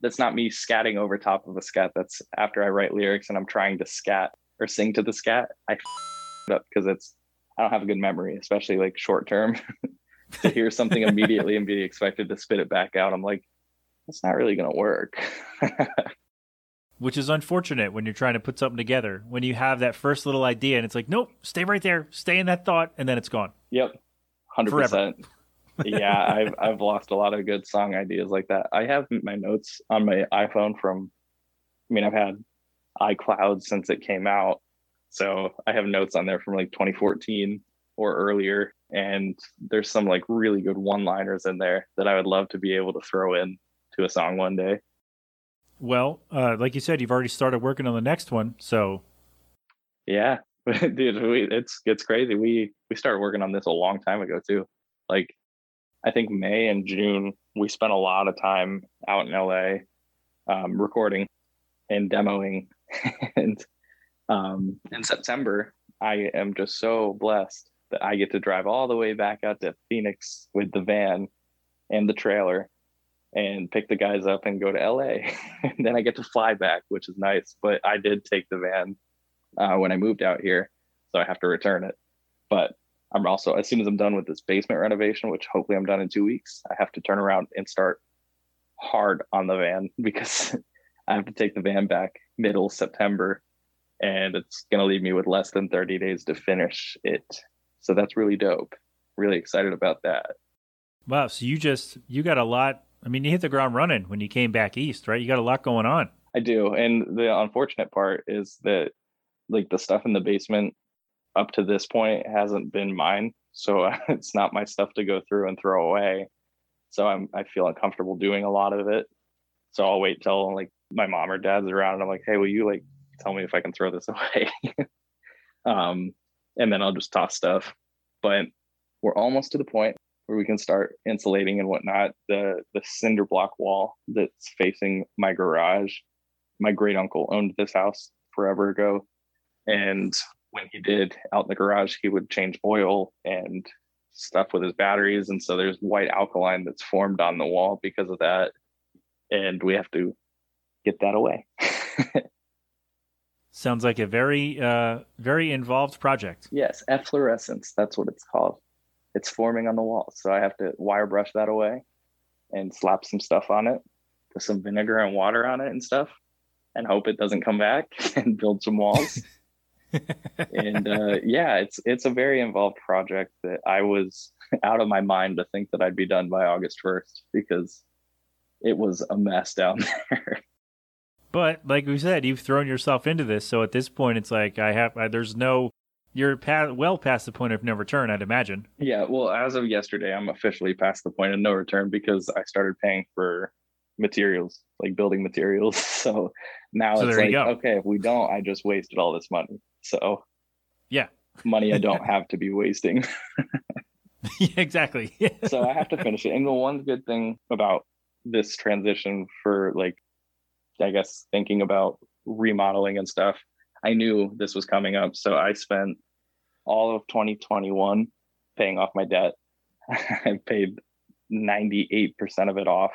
S3: that's not me scatting over top of a scat that's after i write lyrics and i'm trying to scat or sing to the scat, I up because it's I don't have a good memory, especially like short term. (laughs) to hear something (laughs) immediately and be expected to spit it back out, I'm like, that's not really going to work. (laughs)
S11: Which is unfortunate when you're trying to put something together. When you have that first little idea and it's like, nope, stay right there, stay in that thought, and then it's gone.
S3: Yep, hundred percent. Yeah, I've I've lost a lot of good song ideas like that. I have my notes on my iPhone from. I mean, I've had iCloud since it came out. So I have notes on there from like 2014 or earlier. And there's some like really good one liners in there that I would love to be able to throw in to a song one day.
S11: Well, uh, like you said, you've already started working on the next one. So
S3: yeah, (laughs) dude, we, it's, it's crazy. We, we started working on this a long time ago too. Like I think May and June, we spent a lot of time out in LA um, recording and demoing (laughs) and um, in September, I am just so blessed that I get to drive all the way back out to Phoenix with the van and the trailer and pick the guys up and go to LA. (laughs) and then I get to fly back, which is nice. But I did take the van uh, when I moved out here, so I have to return it. But I'm also, as soon as I'm done with this basement renovation, which hopefully I'm done in two weeks, I have to turn around and start hard on the van (laughs) because I have to take the van back middle September, and it's going to leave me with less than 30 days to finish it. So that's really dope. Really excited about that.
S11: Wow. So you just, you got a lot. I mean, you hit the ground running when you came back east, right? You got a lot going on.
S3: I do. And the unfortunate part is that, like, the stuff in the basement up to this point hasn't been mine. So (laughs) it's not my stuff to go through and throw away. So I'm, I feel uncomfortable doing a lot of it. So I'll wait till like my mom or dad's around and I'm like, hey, will you like tell me if I can throw this (laughs) away? um, and then I'll just toss stuff. But we're almost to the point where we can start insulating and whatnot. The the cinder block wall that's facing my garage. My great uncle owned this house forever ago, and when he did out in the garage, he would change oil and stuff with his batteries, and so there's white alkaline that's formed on the wall because of that, and we have to get that away. (laughs)
S11: Sounds like a very, uh, very involved project.
S3: Yes, efflorescence. That's what it's called. It's forming on the wall. So I have to wire brush that away and slap some stuff on it, put some vinegar and water on it and stuff, and hope it doesn't come back (laughs) and build some walls. And uh, yeah, it's it's a very involved project that I was (laughs) out of my mind to think that I'd be done by August first because it was a mess down (laughs) there.
S11: But like we said, you've thrown yourself into this, so at this point, it's like I have. I, there's no. You're pa- well past the point of no return, I'd imagine.
S3: Yeah, well, as of yesterday, I'm officially past the point of no return because I started paying for materials, like building materials. (laughs) So now
S11: So
S3: it's like, okay, if we don't, I just wasted all this money. So
S11: Yeah.
S3: money I don't (laughs) have to be wasting. (laughs)
S11: yeah, exactly. (laughs)
S3: so I have to finish it. And the one good thing about this transition for like, I guess thinking about remodeling and stuff, I knew this was coming up. So I spent all of 2021 paying off my debt. I paid 98% of it off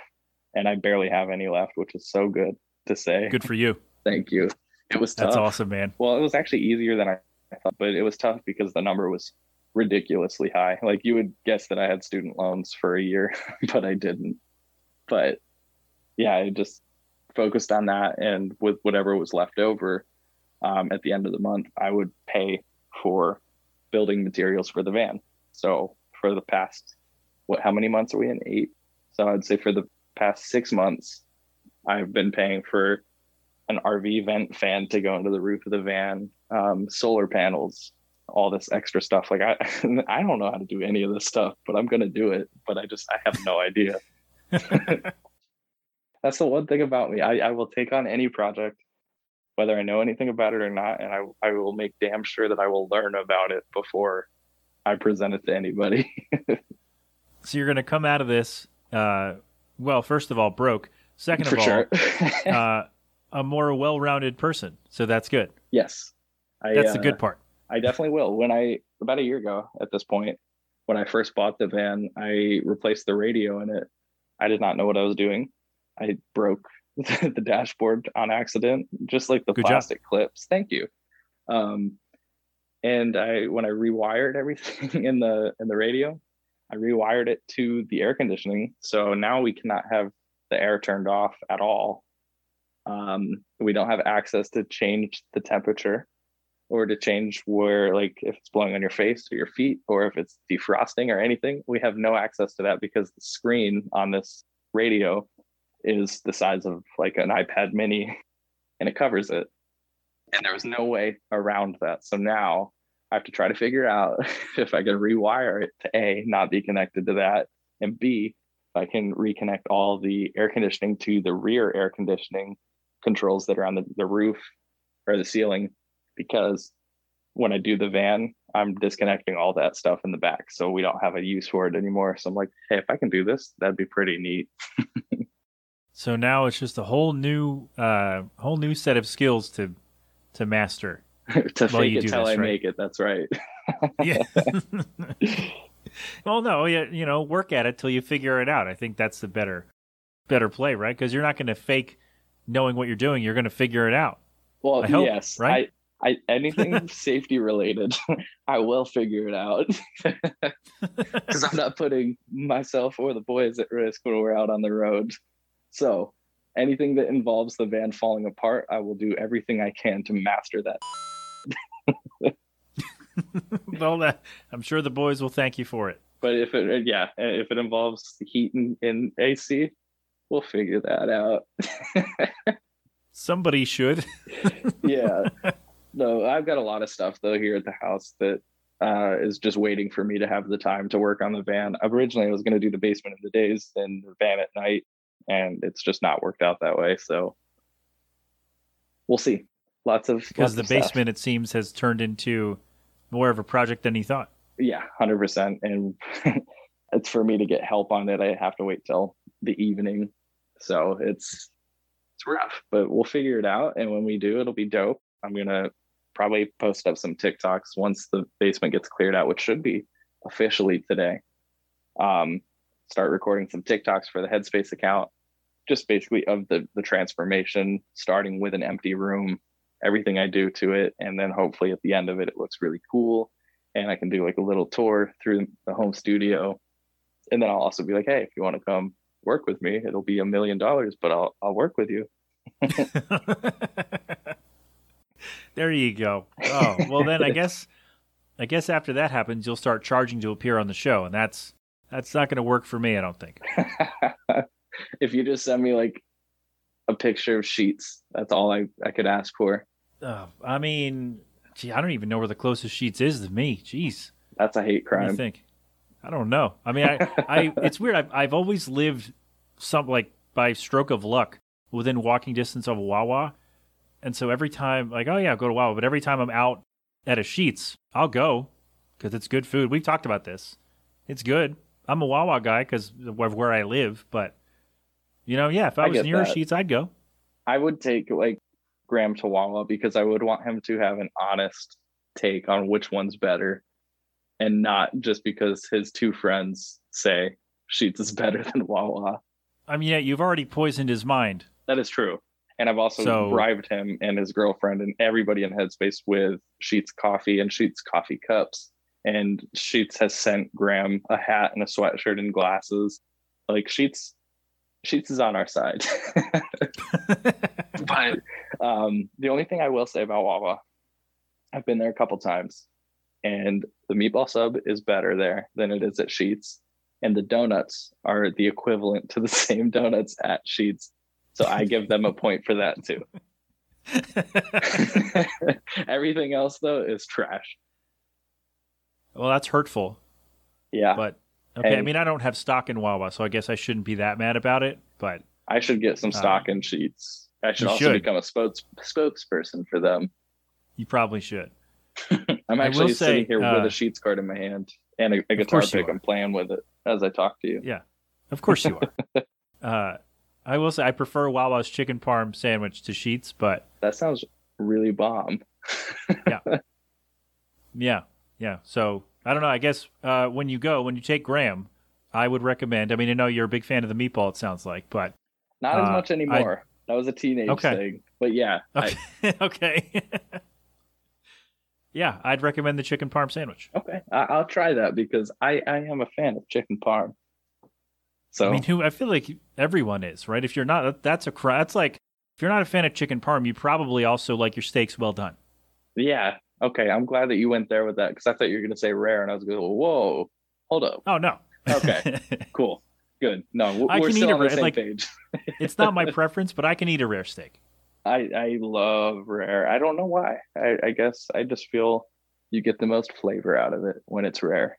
S3: and I barely have any left, which is so good to say.
S11: Good for you.
S3: Thank you. It was tough.
S11: That's awesome, man.
S3: Well, it was actually easier than I thought, but it was tough because the number was ridiculously high. Like you would guess that I had student loans for a year, (laughs) but I didn't. But yeah, I just focused on that, and with whatever was left over um, at the end of the month, I would pay for building materials for the van. So for the past, what? How many months are we in? Eight. So I'd say for the past six months, I've been paying for an RV vent fan to go into the roof of the van, um, solar panels, all this extra stuff. Like I, (laughs) I don't know how to do any of this stuff, but I'm gonna do it. But I just I have no idea. (laughs) (laughs) That's the one thing about me. I, I will take on any project, whether I know anything about it or not, and I I will make damn sure that I will learn about it before I present it to anybody.
S11: So you're going to come out of this, uh, well, first of all, broke. Second of
S3: For
S11: all,
S3: sure.
S11: uh, a more well-rounded person. So that's good.
S3: yes, I,
S11: That's the
S3: uh,
S11: good part.
S3: I definitely will. When I about a year ago at this point, when I first bought the van, I replaced the radio in it. I did not know what I was doing. I broke (laughs) the dashboard on accident, just like the
S11: Good job.
S3: plastic clips. Thank you. Um, and I when I rewired everything (laughs) in the in the radio, I rewired it to the air conditioning. So now we cannot have the air turned off at all. Um, we don't have access to change the temperature or to change where like if it's blowing on your face or your feet or if it's defrosting or anything we have no access to that because the screen on this radio is the size of like an ipad mini (laughs) and it covers it. And there was no way around that. So now i have to try to figure out (laughs) if i can rewire it to a not be connected to that and b i can reconnect all the air conditioning to the rear air conditioning controls that are on the, the roof or the ceiling because when I do the van, I'm disconnecting all that stuff in the back. So we don't have a use for it anymore. So I'm like, hey, if I can do this, that'd be pretty neat. (laughs)
S11: So now it's just a whole new, uh, whole new set of skills to, to master. (laughs)
S3: to
S11: While
S3: fake
S11: you
S3: it till
S11: this,
S3: I
S11: right?
S3: make it. That's right. (laughs)
S11: Yeah. well, no, yeah, you know, work at it till you figure it out. I think that's the better, better play, right? Because you're not going to fake knowing what you're doing. You're going to figure it out.
S3: Well,
S11: hope,
S3: yes,
S11: right?
S3: I, I anything (laughs) safety related, (laughs) I will figure it out (laughs) because I'm not putting myself or the boys at risk when we're out on the road. So anything that involves the van falling apart, I will do everything I can to master that.
S11: well, that, I'm sure the boys will thank you for it.
S3: But if it, yeah, if it involves heat and, and AC, we'll figure that out.
S11: Somebody should. (laughs)
S3: yeah. No, I've got a lot of stuff though here at the house that uh, is just waiting for me to have the time to work on the van. Originally, I was going to do the basement in the days and the van at night, and it's just not worked out that way. So we'll see. Lots of
S11: Because
S3: lots
S11: the
S3: of stuff.
S11: basement, it seems, has turned into more of a project than he thought.
S3: yeah, hundred percent. And (laughs) it's for me to get help on it. I have to wait till the evening, so it's it's rough, but we'll figure it out. And when we do, it'll be dope. I'm gonna probably post up some TikToks once the basement gets cleared out, which should be officially today. Um, start recording some TikToks for the Headspace account, just basically of the the transformation, starting with an empty room, everything I do to it, and then hopefully at the end of it, it looks really cool, and I can do like a little tour through the home studio, and then I'll also be like, hey, if you want to come work with me, it'll be a million dollars, but I'll I'll work with you. (laughs)
S11: there you go. Oh well, then I guess I guess after that happens, you'll start charging to appear on the show, and that's that's not going to work for me. I don't think. (laughs)
S3: if you just send me like a picture of Sheetz, that's all I I could ask for.
S11: Uh, I mean, gee, I don't even know where the closest Sheetz is to me. Jeez,
S3: that's a hate crime.
S11: I think. I don't know. I mean, I, I (laughs) it's weird. I've I've always lived some like by stroke of luck within walking distance of a Wawa, and so every time, like, oh yeah, go to Wawa. But every time I'm out at a Sheetz, I'll go because it's good food. We've talked about this. It's good. I'm a Wawa guy because of where I live. But you know, yeah, if I, I was near that. Sheetz, I'd go.
S3: I would take like Graham to Wawa because I would want him to have an honest take on which one's better, and not just because his two friends say Sheetz is better than Wawa.
S11: I mean, yeah, you've already poisoned his mind.
S3: That is true. And I've also so, bribed him and his girlfriend and everybody in Headspace with Sheetz coffee and Sheetz coffee cups. And Sheetz has sent Graham a hat and a sweatshirt and glasses. Like Sheetz, Sheetz is on our side. (laughs) but um, the only thing I will say about Wawa, I've been there a couple times, and the meatball sub is better there than it is at Sheetz, and the donuts are the equivalent to the (laughs) same donuts at Sheetz so I give them a (laughs) point for that too. (laughs) Everything else though is trash.
S11: Well, that's hurtful.
S3: Yeah.
S11: But okay, and I mean I don't have stock in Wawa, so I guess I shouldn't be that mad about it, but
S3: I should get some stock uh, in Sheetz. I should also should. become a spokes spokesperson for them.
S11: You probably should.
S3: I'm actually sitting say, here uh, with a Sheetz card in my hand and a, a guitar pick. I'm playing with it as I talk to you.
S11: Yeah, of course you are. (laughs) uh, I will say I prefer Wawa's chicken parm sandwich to Sheetz, but
S3: that sounds really bomb. (laughs)
S11: yeah, yeah, yeah. So I don't know. I guess uh, when you go, when you take Graham, I would recommend. I mean, I know you're a big fan of the meatball. It sounds like, but
S3: not uh, as much anymore. I, that was a teenage okay. thing, but yeah.
S11: Okay. I, okay. (laughs) yeah, I'd recommend the chicken parm sandwich.
S3: Okay, I, will try that because I I am a fan of chicken parm. So
S11: I mean, who I feel like everyone is right. If you're not, that's a. That's like if you're not a fan of chicken parm, you probably also like your steaks well done.
S3: Yeah. Okay. I'm glad that you went there with that because I thought you were going to say rare, and I was going, to go, whoa, hold up.
S11: Oh no.
S3: Okay. (laughs) cool. Good. No, we're still on the same like, page.
S11: it's not my (laughs) preference, but I can eat a rare steak.
S3: I I love rare. I don't know why. I, I guess I just feel you get the most flavor out of it when it's rare.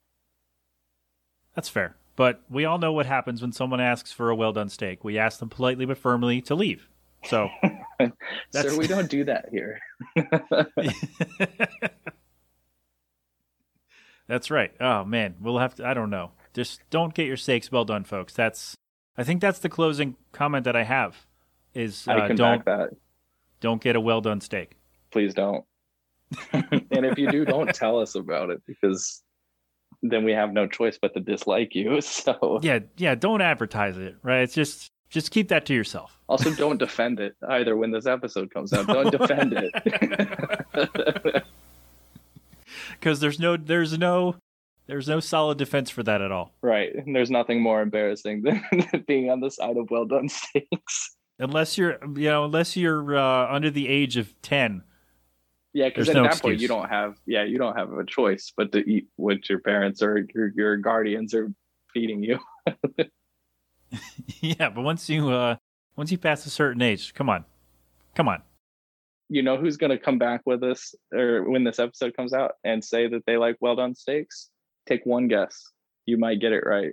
S11: That's fair. But we all know what happens when someone asks for a well done steak. We ask them politely but firmly to leave. So, (laughs)
S3: sir, we don't do that here. (laughs) (laughs)
S11: that's right. Oh man, we'll have to. I don't know. Just don't get your steaks well done, folks. That's. I think that's the closing comment that I have. Is
S3: uh, don't
S11: don't get a well done steak.
S3: Please don't. (laughs) and if you do, don't tell us about it because then we have no choice but to dislike you. (laughs) So
S11: yeah, yeah, don't advertise it, right? It's just just keep that to yourself.
S3: Also, don't defend it either when this episode comes out. Don't defend it. (laughs)
S11: Because there's no there's no there's no solid defense for that at all.
S3: Right. And there's nothing more embarrassing than being on the side of well done steaks.
S11: Unless you're you know, unless you're uh, under the age of ten
S3: yeah, because at no that excuse. point you don't have yeah you don't have a choice but to eat what your parents or your, your guardians are feeding you. (laughs) (laughs)
S11: yeah, but once you uh once you pass a certain age, come on, come on.
S3: You know who's going to come back with us or when this episode comes out and say that they like well done steaks? Take one guess. You might get it right.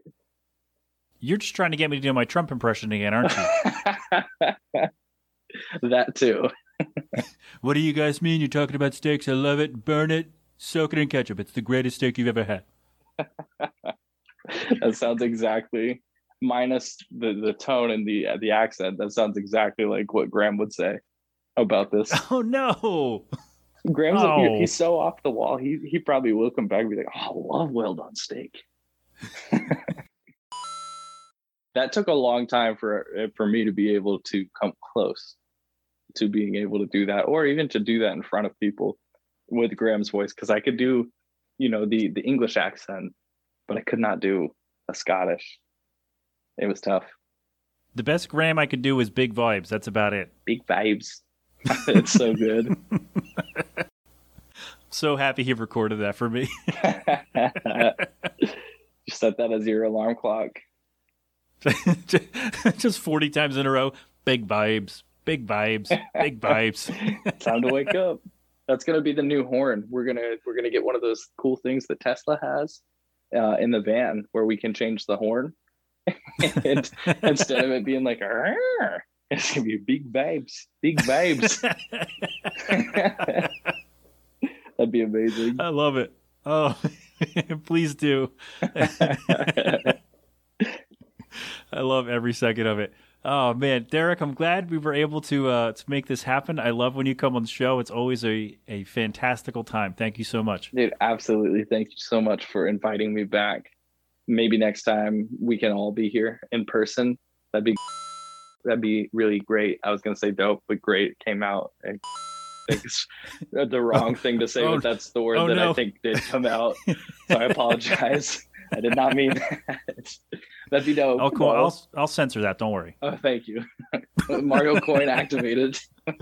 S11: You're just trying to get me to do my Trump impression again, aren't you? (laughs) (laughs)
S3: that too.
S11: what do you guys mean? You're talking about steaks? I love it. Burn it, soak it in ketchup. It's the greatest steak you've ever had.
S3: that sounds exactly minus the the tone and the uh, the accent. That sounds exactly like what Graham would say about this. (laughs)
S11: Oh no.
S3: Graham's
S11: Oh.
S3: he's so off the wall. He he probably will come back and be like, "Oh, I love well done steak." (laughs) that took a long time for for me to be able to come close to being able to do that, or even to do that in front of people with Graham's voice, because I could do, you know, the the English accent, but I could not do a Scottish. It was tough.
S11: The best Graham I could do was big vibes. That's about it.
S3: Big vibes. (laughs) it's so good. (laughs)
S11: So happy he recorded that for me. (laughs)
S3: Just set that as your alarm clock. (laughs)
S11: Just 40 times in a row. Big vibes. Big vibes. Big vibes. (laughs)
S3: Time to wake up. That's gonna be the new horn. We're gonna we're gonna get one of those cool things that Tesla has uh, in the van where we can change the horn. (laughs) and instead of it being like "Arr," it's gonna be big vibes, big vibes. That'd be amazing.
S11: I love it. Oh, please do. I love every second of it. Oh man, Derek, I'm glad we were able to uh, to make this happen. I love when you come on the show. It's always a, a fantastical time. Thank you so much.
S3: Dude, absolutely. Thank you so much for inviting me back. Maybe next time we can all be here in person. That'd be that'd be really great. I was gonna say dope, but great came out. And (laughs) it's the wrong thing to say, (laughs)
S11: Oh,
S3: but that's the word
S11: oh,
S3: that
S11: no.
S3: I think did come out. So I (laughs) apologize. I did not mean that. That'd be dope.
S11: I'll, co- I'll I'll censor that. Don't worry.
S3: oh, thank you. (laughs) Mario coin activated. (laughs)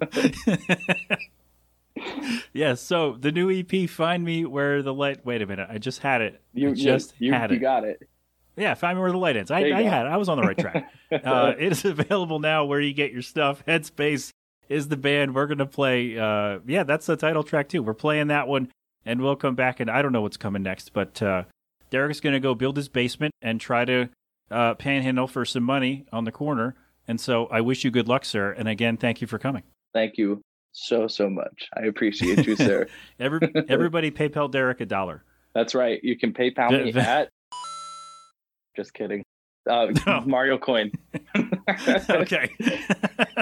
S11: Yeah. So the new EP, "Find Me Where the Light." Wait a minute, I just had it.
S3: You
S11: I just
S3: you,
S11: had
S3: you
S11: it.
S3: got it.
S11: Yeah, find me where the light ends. I, I had it. I was on the right track. (laughs) uh, it is available now where you get your stuff. Headspace is the band. We're gonna play. Uh, yeah, that's the title track too. We're playing that one, and we'll come back. And I don't know what's coming next, but uh, Derek's gonna go build his basement and try to uh, panhandle for some money on the corner. And so I wish you good luck, sir. And again, thank you for coming.
S3: Thank you so so much. I appreciate you, sir. (laughs)
S11: Every, everybody, PayPal Derek a dollar.
S3: That's right. You can PayPal me (laughs)
S11: The- the-
S3: at. Just kidding. Uh, (laughs)
S11: No.
S3: Mario Coin.
S11: okay.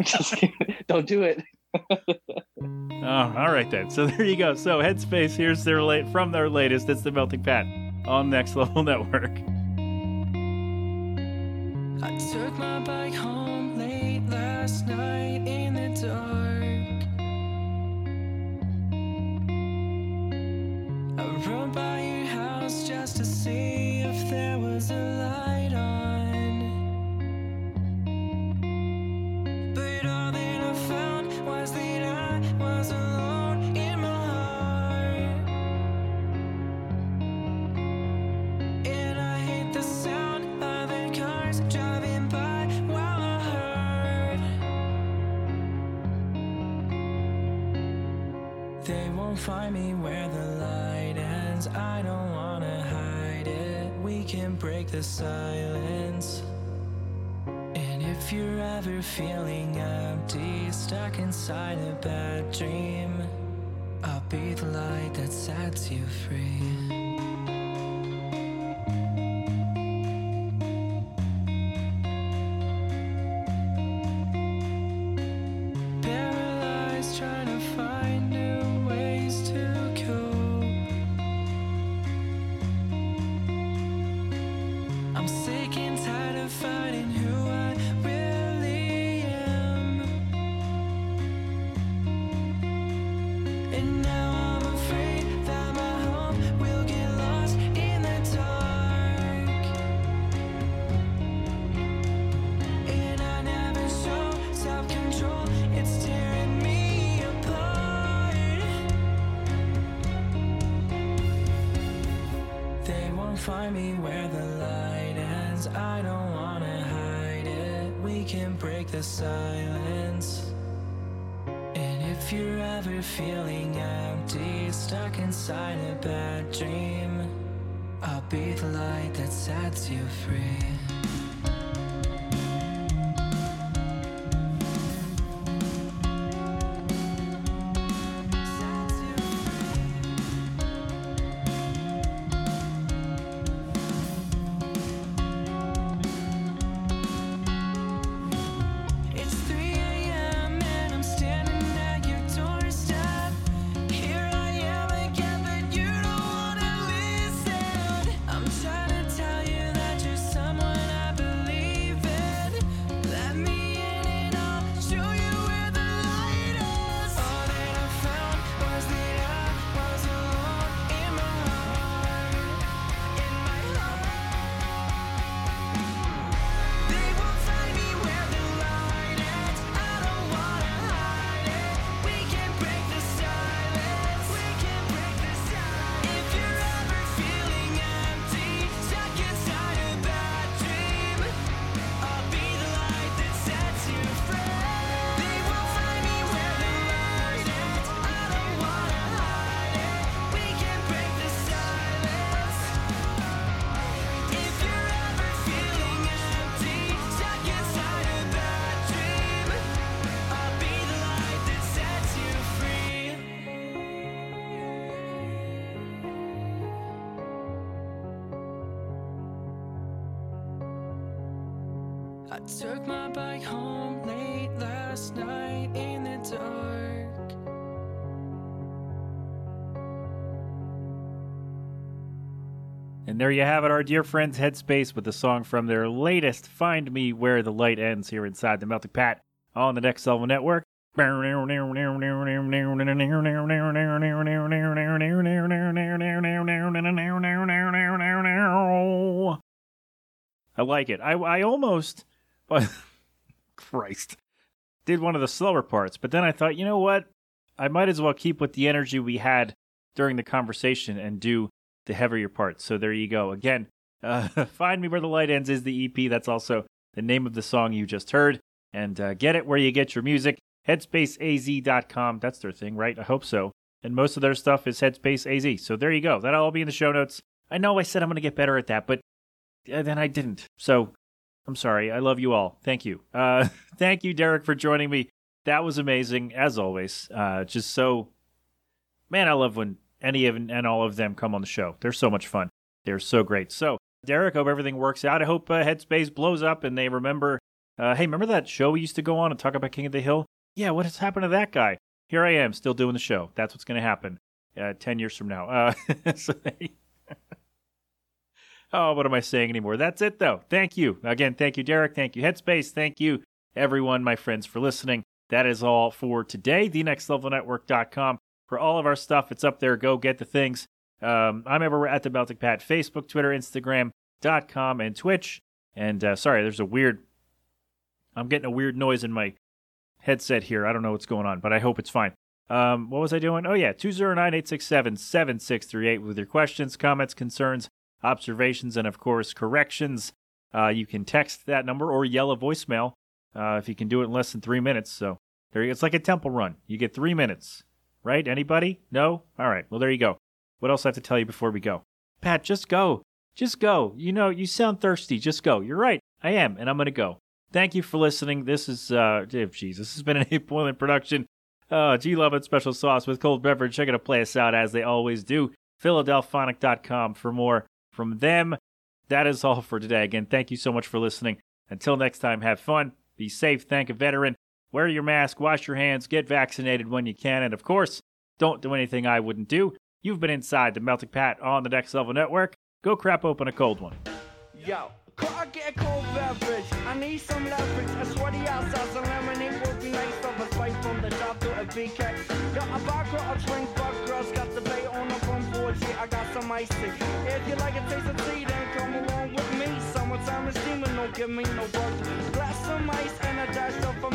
S3: Just kidding. Don't do it.
S11: Oh, all right then. So there you go. So Headspace, here's their late from their latest. It's the Melting Pat on Next Level (laughs) Network.
S1: I took my bike home late last night in the dark. I rode by your house just to see if there was a light on. But all that I found was that I was alone find me where the light ends. I don't wanna hide it. We can break the silence. And if you're ever feeling empty, stuck inside a bad dream, I'll be the light that sets you free. Took my bike home late last night in the dark.
S11: And there you have it, our dear friends Headspace with the song from their latest Find Me Where the Light Ends here inside the Melting Pat on the Next Level Network. I like it. I, I almost, but (laughs) Christ, did one of the slower parts, but then I thought, you know what? I might as well keep with the energy we had during the conversation and do the heavier parts. So there you go. Again, uh, (laughs) Find Me Where the Light Ends is the EP. That's also the name of the song you just heard. And uh, get it where you get your music. Headspaceaz.com. That's their thing, right? I hope so. And most of their stuff is HeadspaceAZ. So there you go. That'll all be in the show notes. I know I said I'm going to get better at that, but uh, then I didn't. So I'm sorry. I love you all. Thank you. Uh, (laughs) thank you, Derek, for joining me. That was amazing, as always. Uh, just so, man, I love when any of and all of them come on the show. They're so much fun. They're so great. So, Derek, hope everything works out. I hope uh, Headspace blows up and they remember. Uh, hey, remember that show we used to go on and talk about King of the Hill? Yeah, what has happened to that guy? Here I am, still doing the show. That's what's going to happen uh, 10 years from now. Uh, (laughs) so oh, what am I saying anymore? That's it, though. Thank you. Again, thank you, Derek. Thank you, Headspace. Thank you, everyone, my friends, for listening. That is all for today. TheNextLevelNetwork.com for all of our stuff. It's up there. Go get the things. Um, I'm ever at the Melting Pat, Facebook, Twitter, Instagram.com, and Twitch. And uh, sorry, there's a weird. I'm getting a weird noise in my headset here. I don't know what's going on, but I hope it's fine. Um, what was I doing? Oh, yeah, 209 867 7638 with your questions, comments, concerns, observations, and of course, corrections. Uh, you can text that number or yell a voicemail uh, if you can do it in less than three minutes. So there, you, it's like a temple run. You get three minutes, right? Anybody? No? All right. Well, there you go. What else I have to tell you before we go? Pat, just go. Just go. You know, you sound thirsty. Just go. You're right. I am, and I'm going to go. Thank you for listening. This is, uh, jeez, this has been an (laughs) Ape Boylan production. Uh, G Love and Special Sauce with cold beverage. They're going to play us out as they always do. Philadelphonic.com for more from them. That is all for today. Again, thank you so much for listening. Until next time, have fun, be safe, thank a veteran, wear your mask, wash your hands, get vaccinated when you can, and of course, don't do anything I wouldn't do. You've been inside the Melting Pat on the Next Level Network. Go crap open a cold one.
S6: Yo, I get a cold beverage? I need some leverage. A sweaty some lemonade would be nice. A from the to a a a drink, but girls got the bay on I got some. If you give me no work. Glass some ice and a dash of from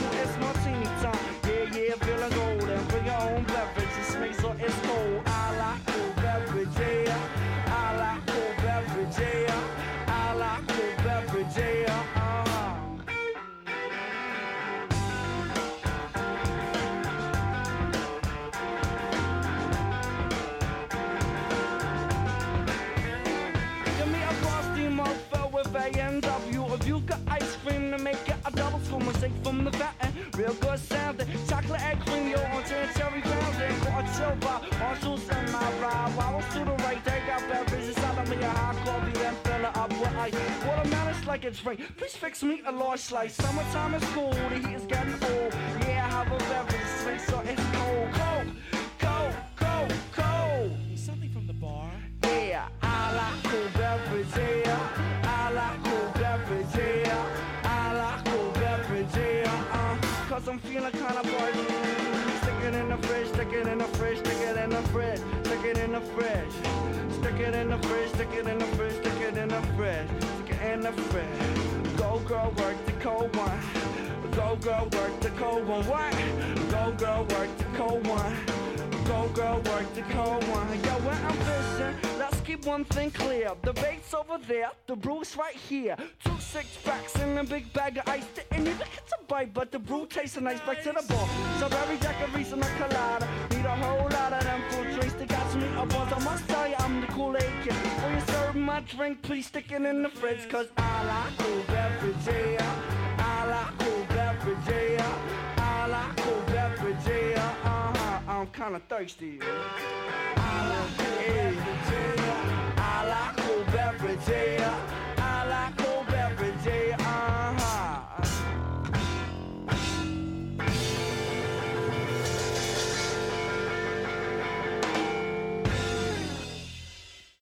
S6: Drink. Please fix me a large slice. Summertime is cool, the heat is getting old. Yeah, I have a beverage, so it's there, the brew's right here. Two six packs and a big bag of ice. Didn't even get to bite, but the brew tastes nice. Back to the bar. so Strawberry daiquiris and a colada. Need a whole lot of them fruit drinks to catch me up on. I must tell you, I'm the Kool-Aid kid. When you serve my drink, please stick it in the fridge. Cause I like cool beverage, yeah. I like cool beverage, yeah. I like cool beverage, yeah. Uh-huh, I'm kinda thirsty day.